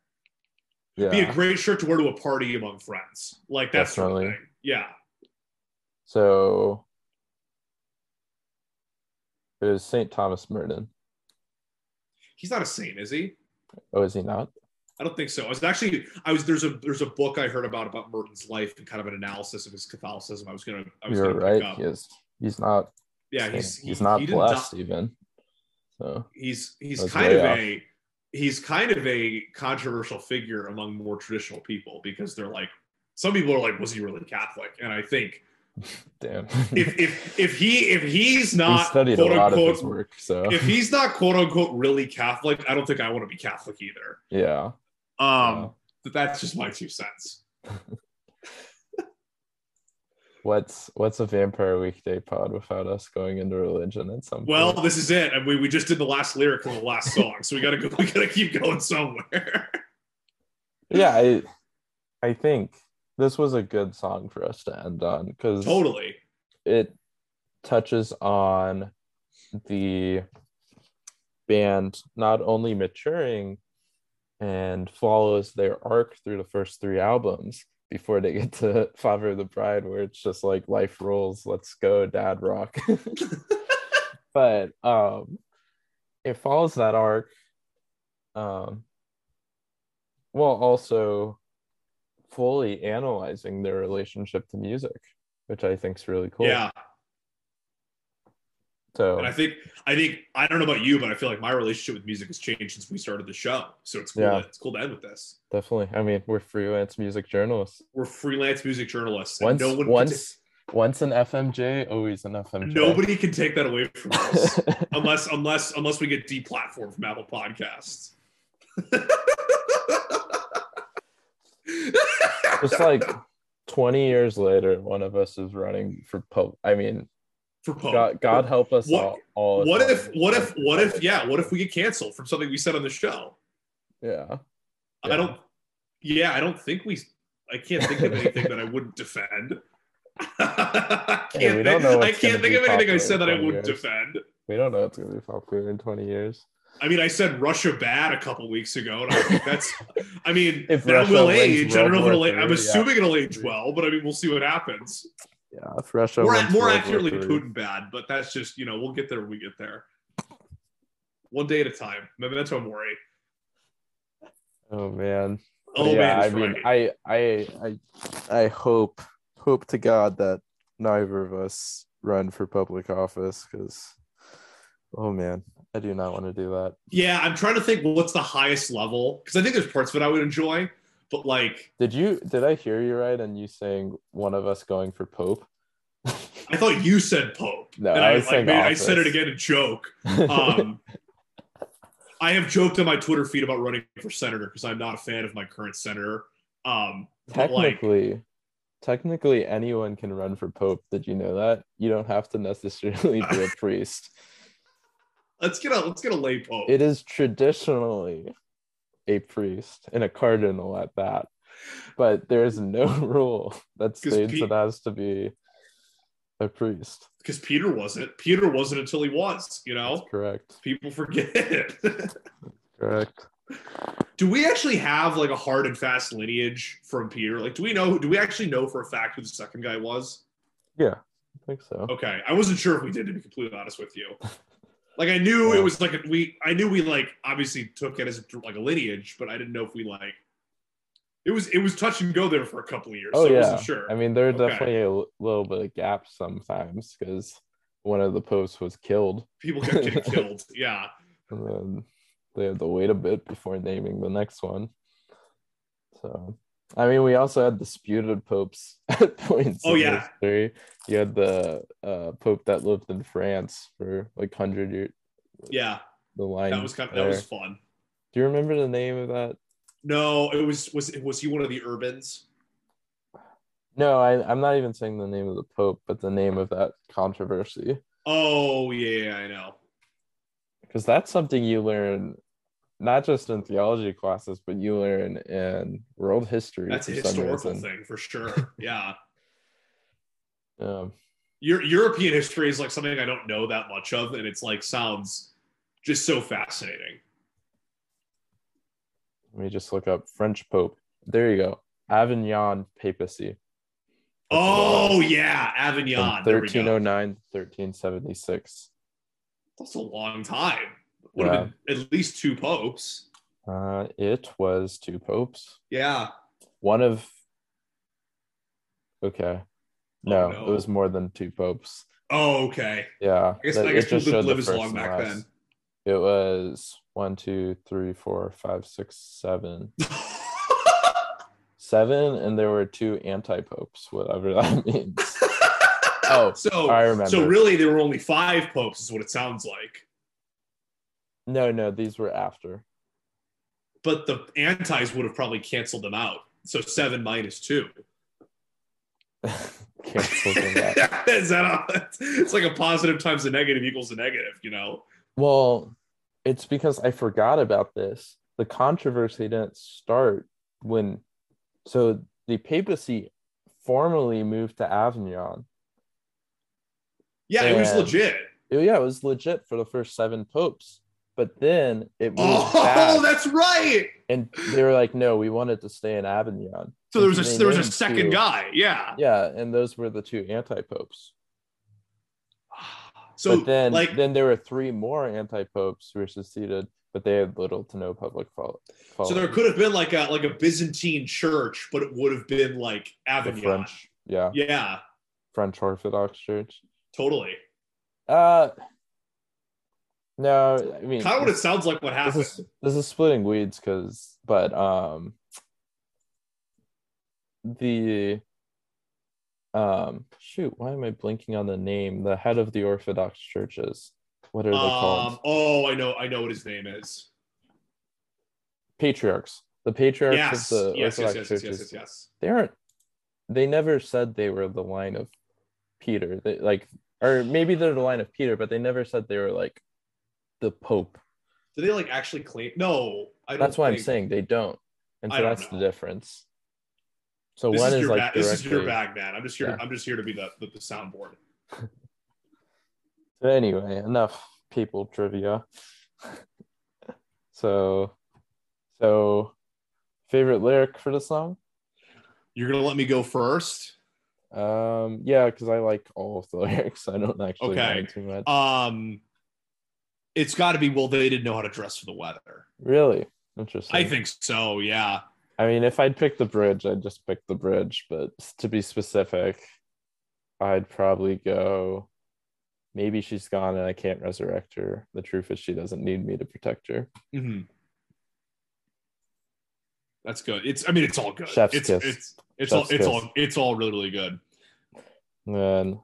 Speaker 1: yeah.
Speaker 2: Be a great shirt to wear to a party among friends. Like that sort of thing. Yeah.
Speaker 1: So it was St. Thomas Merton.
Speaker 2: He's not a saint, is he?
Speaker 1: Oh, is he not?
Speaker 2: I don't think so. I was actually I was there's a there's a book I heard about about Merton's life and kind of an analysis of his Catholicism. I was gonna I was
Speaker 1: You're
Speaker 2: gonna
Speaker 1: right. He is. He's not.
Speaker 2: Yeah, he's
Speaker 1: he's
Speaker 2: he-
Speaker 1: not
Speaker 2: he
Speaker 1: blessed even. So
Speaker 2: he's he's kind of
Speaker 1: off.
Speaker 2: a he's kind of a controversial figure among more traditional people because they're like some people are like was he really catholic and i think
Speaker 1: damn.
Speaker 2: if if if he if he's
Speaker 1: he
Speaker 2: not
Speaker 1: a
Speaker 2: quote
Speaker 1: lot of his
Speaker 2: unquote
Speaker 1: work. So
Speaker 2: if he's not quote unquote really catholic i don't think i want to be catholic either
Speaker 1: yeah.
Speaker 2: um but that's just my two cents
Speaker 1: What's what's a vampire weekend pod without us going into religion at some
Speaker 2: well
Speaker 1: point?
Speaker 2: this is it and we, we just did the last lyric of the last song so we gotta go we gotta keep going somewhere
Speaker 1: yeah, I I think this was a good song for us to end on because
Speaker 2: totally
Speaker 1: it touches on the band not only maturing and follows their arc through the first three albums before they get to Father of the Bride, where it's just like life rolls, let's go, dad rock. but um it follows that arc. Um while also fully analyzing their relationship to music, which I think is really cool.
Speaker 2: yeah
Speaker 1: So
Speaker 2: And I think I think I don't know about you, but I feel like my relationship with music has changed since we started the show. So it's cool.
Speaker 1: Yeah.
Speaker 2: To, it's cool to end with this.
Speaker 1: definitely. I mean, we're freelance music journalists.
Speaker 2: We're freelance music journalists.
Speaker 1: Once,
Speaker 2: no one
Speaker 1: once, once an FMJ, always an FMJ.
Speaker 2: nobody can take that away from us unless unless unless we get deplatformed from Apple Podcasts.
Speaker 1: Just like 20 years later, one of us is running for pub. I mean,
Speaker 2: for Pope.
Speaker 1: God, God help us
Speaker 2: What-
Speaker 1: all. all
Speaker 2: what if what if what if yeah what if we get canceled from something we said on the show?
Speaker 1: Yeah.
Speaker 2: I don't. Yeah, I don't think we. I can't think of anything that I wouldn't defend. I can't,
Speaker 1: Yeah,
Speaker 2: think, I can't think of anything I said that I wouldn't
Speaker 1: years.
Speaker 2: defend.
Speaker 1: We don't know it's going to be popular in 20 years.
Speaker 2: I mean, I said Russia bad a couple weeks ago, and I think that's. I mean,
Speaker 1: If
Speaker 2: that
Speaker 1: Russia
Speaker 2: will age. I don't know if it'll age. I'm assuming it'll age well, but I mean, we'll see what happens.
Speaker 1: Yeah. If Russia
Speaker 2: more more accurately, Putin bad, but that's just you know we'll get there when we get there. One day at a time. Memento mori.
Speaker 1: Oh, man.
Speaker 2: Oh
Speaker 1: yeah,
Speaker 2: man,
Speaker 1: I mean,
Speaker 2: right.
Speaker 1: I, I, I, I hope, hope to God that neither of us run for public office because, oh man, I do not want to do that.
Speaker 2: Yeah, I'm trying to think what's the highest level because I think there's parts of it I would enjoy, but like
Speaker 1: Did you? Did I hear you right? And you saying one of us going for Pope?
Speaker 2: I thought you said Pope.
Speaker 1: No,
Speaker 2: and
Speaker 1: I
Speaker 2: I,
Speaker 1: was
Speaker 2: like,
Speaker 1: saying
Speaker 2: maybe I said it again in joke. Um, I have joked on my Twitter feed about running for senator because I'm not a fan of my current senator. Um, but like,
Speaker 1: technically, technically, anyone can run for Pope. Did you know that? You don't have to necessarily be a priest.
Speaker 2: let's get a let's get a lay Pope.
Speaker 1: It is traditionally a priest and a cardinal at that, but there is no rule that states
Speaker 2: Pete-
Speaker 1: it has to be a priest.
Speaker 2: because Peter wasn't. Peter wasn't until he was. You know,
Speaker 1: That's correct.
Speaker 2: people forget.
Speaker 1: Correct.
Speaker 2: do we actually have like a hard and fast lineage from Peter? Like, do we know? Do we actually know for a fact who the second guy was?
Speaker 1: Yeah, I think so.
Speaker 2: Okay, I wasn't sure if we did to be completely honest with you. Like I knew
Speaker 1: Yeah.
Speaker 2: it was like a, we, I knew we like obviously took it as a, like a lineage, but I didn't know if we like. It was it was touch and go there for a couple of years,
Speaker 1: Oh
Speaker 2: so I
Speaker 1: yeah.
Speaker 2: wasn't sure.
Speaker 1: I mean, there are
Speaker 2: Okay.
Speaker 1: definitely a little bit of gaps sometimes because one of the posts was killed,
Speaker 2: People kept getting killed. Yeah,
Speaker 1: and then they had to wait a bit before naming the next one. So, I mean, we also had disputed popes at points.
Speaker 2: Oh, yeah.
Speaker 1: history. You had the uh, pope that lived in France for like hundred years.
Speaker 2: yeah,
Speaker 1: The line
Speaker 2: that was kind of, that was fun.
Speaker 1: Do you remember the name of that?
Speaker 2: No, it was was was he one of the Urbans?
Speaker 1: No, I, I'm not even saying the name of the Pope, but the name of that controversy.
Speaker 2: Oh yeah, I know.
Speaker 1: Because that's something you learn not just in theology classes, but you learn in world history.
Speaker 2: That's a historical thing for sure. Yeah.
Speaker 1: Um,
Speaker 2: Your European history is like something I don't know that much of, and it's like sounds just so fascinating.
Speaker 1: let me just look up French Pope. There you go. Avignon papacy. That's
Speaker 2: Oh yeah. Avignon.
Speaker 1: From
Speaker 2: There we go.
Speaker 1: 1309 1376.
Speaker 2: That's a long time. Would have been at least two popes.
Speaker 1: Uh, it was two popes.
Speaker 2: Yeah.
Speaker 1: One of. Okay. No,
Speaker 2: Oh, no.
Speaker 1: it was more than two popes.
Speaker 2: Oh, okay.
Speaker 1: Yeah.
Speaker 2: I guess, I
Speaker 1: it
Speaker 2: guess
Speaker 1: just
Speaker 2: people didn't live as long back then.
Speaker 1: It was one, two, three, four, five, six, seven. Seven, and there were two anti popes, whatever that means. Oh,
Speaker 2: so
Speaker 1: I remember.
Speaker 2: so really there were only five popes, is what it sounds like.
Speaker 1: No, no, these were after.
Speaker 2: But the antis would have probably canceled them out. So seven minus two.
Speaker 1: Canceled them out.
Speaker 2: Is that a, it's like a positive times a negative equals a negative, you know?
Speaker 1: Well, it's because I forgot about this. The controversy didn't start when, so the papacy formally moved to Avignon.
Speaker 2: Yeah, it was legit.
Speaker 1: It- yeah, it was legit for the first seven popes, but then it moved
Speaker 2: Oh,
Speaker 1: back,
Speaker 2: that's right.
Speaker 1: and they were like, "No, we wanted to stay in Avignon."
Speaker 2: So there was a there was a second
Speaker 1: two-
Speaker 2: guy. Yeah.
Speaker 1: Yeah, and those were the two anti-popes.
Speaker 2: So
Speaker 1: but then,
Speaker 2: like
Speaker 1: then there were three more anti-popes who were succeeded, but they had little to no public follow.
Speaker 2: so there could have been like a like a Byzantine church, but it would have been like Avignon.
Speaker 1: French, yeah,
Speaker 2: Yeah,
Speaker 1: French Orthodox Church.
Speaker 2: totally.
Speaker 1: Uh, no, I mean,
Speaker 2: Kind of what it sounds like. What
Speaker 1: this is this is splitting weeds because, but um, the um, shoot, why am I blinking on the name? The head of the Orthodox churches. What are they called?
Speaker 2: Um, oh, I know, I know what his name is.
Speaker 1: Patriarchs. The patriarchs
Speaker 2: Yes,
Speaker 1: of the
Speaker 2: yes, yes,
Speaker 1: Orthodox
Speaker 2: yes, yes,
Speaker 1: churches.
Speaker 2: yes, yes, yes.
Speaker 1: they aren't they never said they were the line of peter they like or maybe they're the line of peter but they never said they were like the pope
Speaker 2: Do they like actually claim? No, I don't.
Speaker 1: that's what i'm
Speaker 2: think-
Speaker 1: saying they don't and so
Speaker 2: don't
Speaker 1: that's
Speaker 2: know.
Speaker 1: the difference so
Speaker 2: This
Speaker 1: one
Speaker 2: is,
Speaker 1: is, like
Speaker 2: bag. This is your bag, man. I'm just here.
Speaker 1: Yeah.
Speaker 2: I'm just here to be the the, the soundboard.
Speaker 1: so anyway enough people trivia so so favorite lyric for the song
Speaker 2: You're gonna let me go first.
Speaker 1: um yeah because i like all of the lyrics i don't actually
Speaker 2: Okay.
Speaker 1: too much
Speaker 2: Um, it's got to be. Well, they didn't know how to dress for the weather.
Speaker 1: really interesting
Speaker 2: I think so. Yeah.
Speaker 1: I mean, if I'd pick the bridge, I'd just pick the bridge. But to be specific, I'd probably go. Maybe she's gone and I can't resurrect her. The truth is, she doesn't need me to protect her.
Speaker 2: hmm That's good. It's. I mean, it's all good.
Speaker 1: Chef's
Speaker 2: it's,
Speaker 1: kiss.
Speaker 2: It's. It's
Speaker 1: Chef's
Speaker 2: all. It's
Speaker 1: kiss.
Speaker 2: all. It's all really, really good.
Speaker 1: And then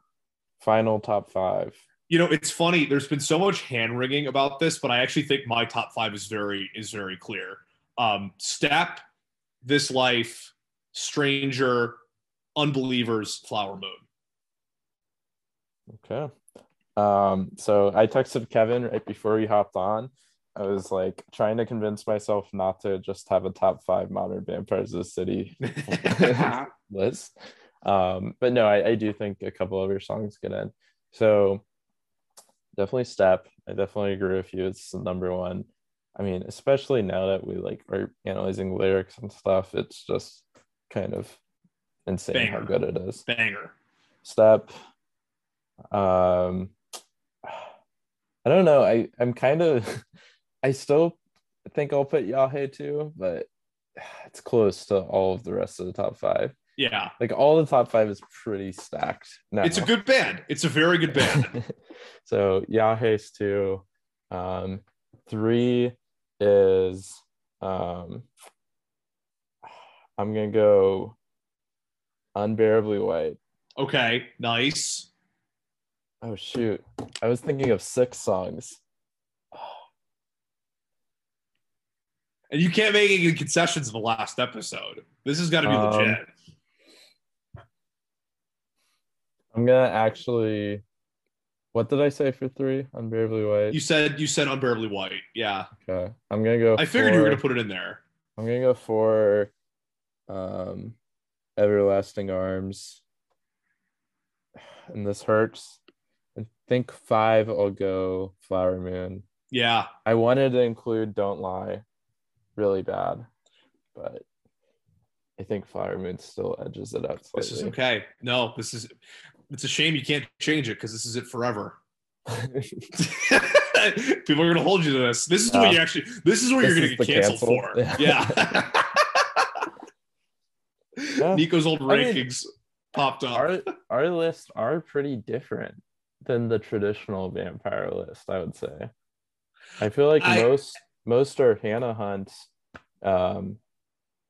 Speaker 1: final top five.
Speaker 2: You know, it's funny. There's been so much hand wringing about this, but I actually think my top five is very is very clear. Um, Step, This Life, Stranger, Unbelievers, Flower Moon.
Speaker 1: Okay. Um, so I texted Kevin right before we hopped on. I was like trying to convince myself not to just have a top five modern vampires of the city list. Um, but no, I, I do think a couple of your songs get in. So definitely step. I definitely agree with you. It's the number one. I mean, especially now that we like are analyzing lyrics and stuff, it's just kind of insane how good it is.
Speaker 2: Banger.
Speaker 1: Step. Um I don't know. I, I'm kind of I still think I'll put Ya Hey too, but it's close to all of the rest of the top five.
Speaker 2: Yeah.
Speaker 1: Like all the top five is pretty stacked. Now.
Speaker 2: It's a good band. It's a very good band.
Speaker 1: so Ya Hey's two. Um, three is um, I'm gonna go unbearably white.
Speaker 2: Okay. Nice.
Speaker 1: Oh shoot, I was thinking of six songs.
Speaker 2: And you can't make any concessions in the last episode. This has got to be
Speaker 1: Um,
Speaker 2: legit.
Speaker 1: I'm gonna actually. What did I say for three? Unbearably white.
Speaker 2: You said you said unbearably white. Yeah.
Speaker 1: Okay. I'm gonna go.
Speaker 2: I figured you were gonna put it in there.
Speaker 1: I'm gonna go for um everlasting arms. And this hurts. I think five I'll go flower moon.
Speaker 2: Yeah.
Speaker 1: I wanted to include don't lie really bad, but I think flower moon still edges it out
Speaker 2: This is okay. No, this is it's a shame you can't change it because this is it forever. People are gonna hold you to this. This is
Speaker 1: Yeah.
Speaker 2: what you actually this is what
Speaker 1: This
Speaker 2: you're gonna get canceled
Speaker 1: cancel.
Speaker 2: for.
Speaker 1: Yeah.
Speaker 2: Yeah. Nico's old
Speaker 1: I mean,
Speaker 2: rankings popped up.
Speaker 1: our our lists are pretty different than the traditional vampire list, I would say. I feel like
Speaker 2: I-
Speaker 1: most most are Hannah Hunt's. Um,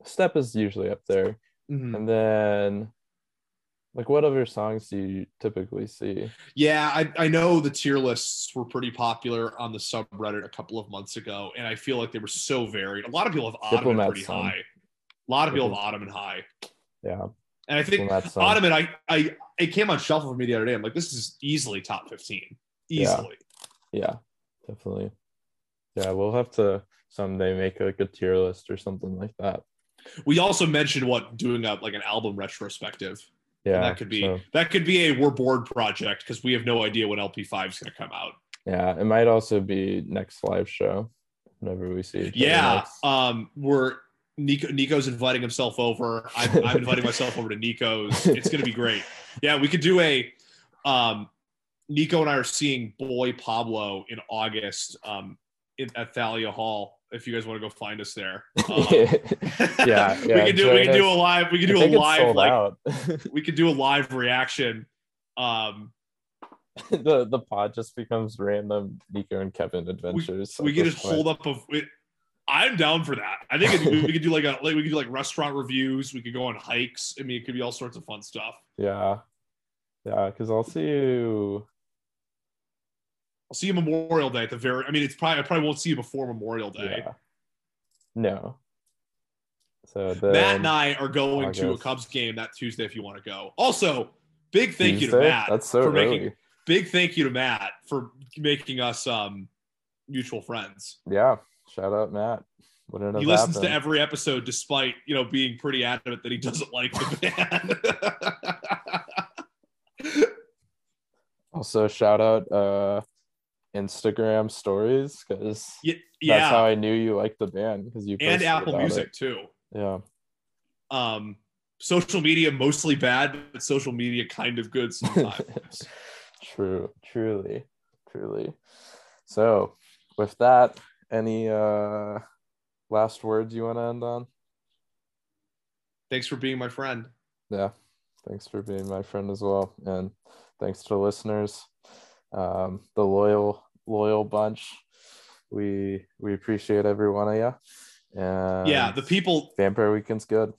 Speaker 1: Step is usually up there,
Speaker 2: Mhm.
Speaker 1: and then like what other songs do you typically see?
Speaker 2: Yeah, I, I know the tier lists were pretty popular on the subreddit a couple of months ago, and I feel like they were so varied. A lot of people have Ottoman
Speaker 1: Diplomat
Speaker 2: pretty
Speaker 1: Song.
Speaker 2: high. A lot of people have Ottoman high.
Speaker 1: Yeah,
Speaker 2: And I think
Speaker 1: Song.
Speaker 2: Ottoman, I, I it came on shuffle for me the other day. I'm like, this is easily top 15. Easily.
Speaker 1: Yeah, definitely. Yeah, we'll have to someday make like a tier list or something like that.
Speaker 2: We also mentioned what doing a like an album retrospective.
Speaker 1: Yeah,
Speaker 2: that could be
Speaker 1: so-
Speaker 2: that could be a we're bored project because we have no idea when LP5 is going to come out.
Speaker 1: yeah, it might also be next live show whenever we see.
Speaker 2: Yeah,
Speaker 1: next.
Speaker 2: um, we're Nico. Nico's inviting himself over. I'm, I'm inviting myself over to Nico's. It's gonna be great. Yeah, we could do a. Um, Nico and I are seeing Boy Pablo in August um, in, at Thalia Hall. If you guys want to go find us there, um,
Speaker 1: Yeah,
Speaker 2: we
Speaker 1: yeah,
Speaker 2: could do we
Speaker 1: join
Speaker 2: could do a live. We could
Speaker 1: I
Speaker 2: do a live like we could do a live reaction. Um,
Speaker 1: the the pod just becomes random Nico and Kevin adventures.
Speaker 2: we could
Speaker 1: this
Speaker 2: just
Speaker 1: point.
Speaker 2: hold up a. It, I'm down for that. I think it, we could do like a like we could do like restaurant reviews. We could go on hikes. I mean, it could be all sorts of fun stuff.
Speaker 1: Yeah, yeah, because I'll see you.
Speaker 2: I'll see you Memorial Day at the very. I mean, it's probably I probably won't see you before Memorial Day.
Speaker 1: Yeah. No. So
Speaker 2: Matt and I are going to a Cubs game that Tuesday if you want to go. Also, big thank you to Matt
Speaker 1: That's so
Speaker 2: for
Speaker 1: early.
Speaker 2: making big thank you to Matt for making us um mutual friends.
Speaker 1: Yeah, shout out Matt. Wouldn't
Speaker 2: He listens to every episode despite you know being pretty adamant that he doesn't like the band.
Speaker 1: Also, shout out uh Instagram stories because
Speaker 2: yeah,
Speaker 1: that's how. I knew you liked the band because you
Speaker 2: and Apple Music
Speaker 1: it.
Speaker 2: too.
Speaker 1: Yeah,
Speaker 2: Um, social media mostly bad, but social media kind of good sometimes.
Speaker 1: true, truly, truly. So, with that, any uh last words you want to end on?
Speaker 2: Thanks for being my friend.
Speaker 1: Yeah, thanks for being my friend as well, and thanks to the listeners, um, the loyal loyal bunch. We we appreciate every one of you. And
Speaker 2: yeah, the people
Speaker 1: Vampire Weekend's good.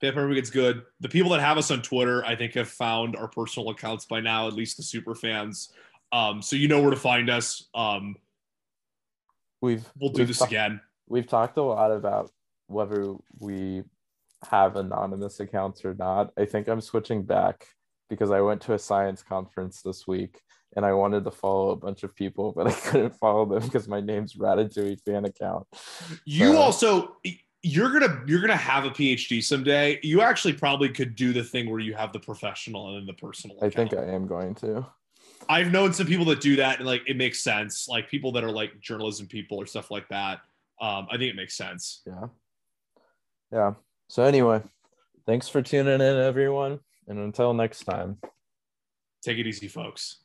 Speaker 2: Vampire Weekend's good. The people that have us on Twitter, I think, have found our personal accounts by now, at least the super fans. Um, so you know where to find us. Um,
Speaker 1: We've
Speaker 2: we'll do
Speaker 1: we've
Speaker 2: this
Speaker 1: ta-
Speaker 2: again.
Speaker 1: We've talked a lot about whether we have anonymous accounts or not. I think I'm switching back because I went to a science conference this week and I wanted to follow a bunch of people, but I couldn't follow them because my name's Ratatouille fan account.
Speaker 2: You
Speaker 1: So-
Speaker 2: also you're gonna you're gonna have a PhD someday. You actually probably could do the thing where you have the professional and then the personal.
Speaker 1: I think. I am going to.
Speaker 2: I've known some people that do that, and like it makes sense. Like people that are like journalism people or stuff like that. Um, I think it makes sense.
Speaker 1: Yeah. Yeah. So anyway, thanks for tuning in, everyone. And until next time,
Speaker 2: take it easy, folks.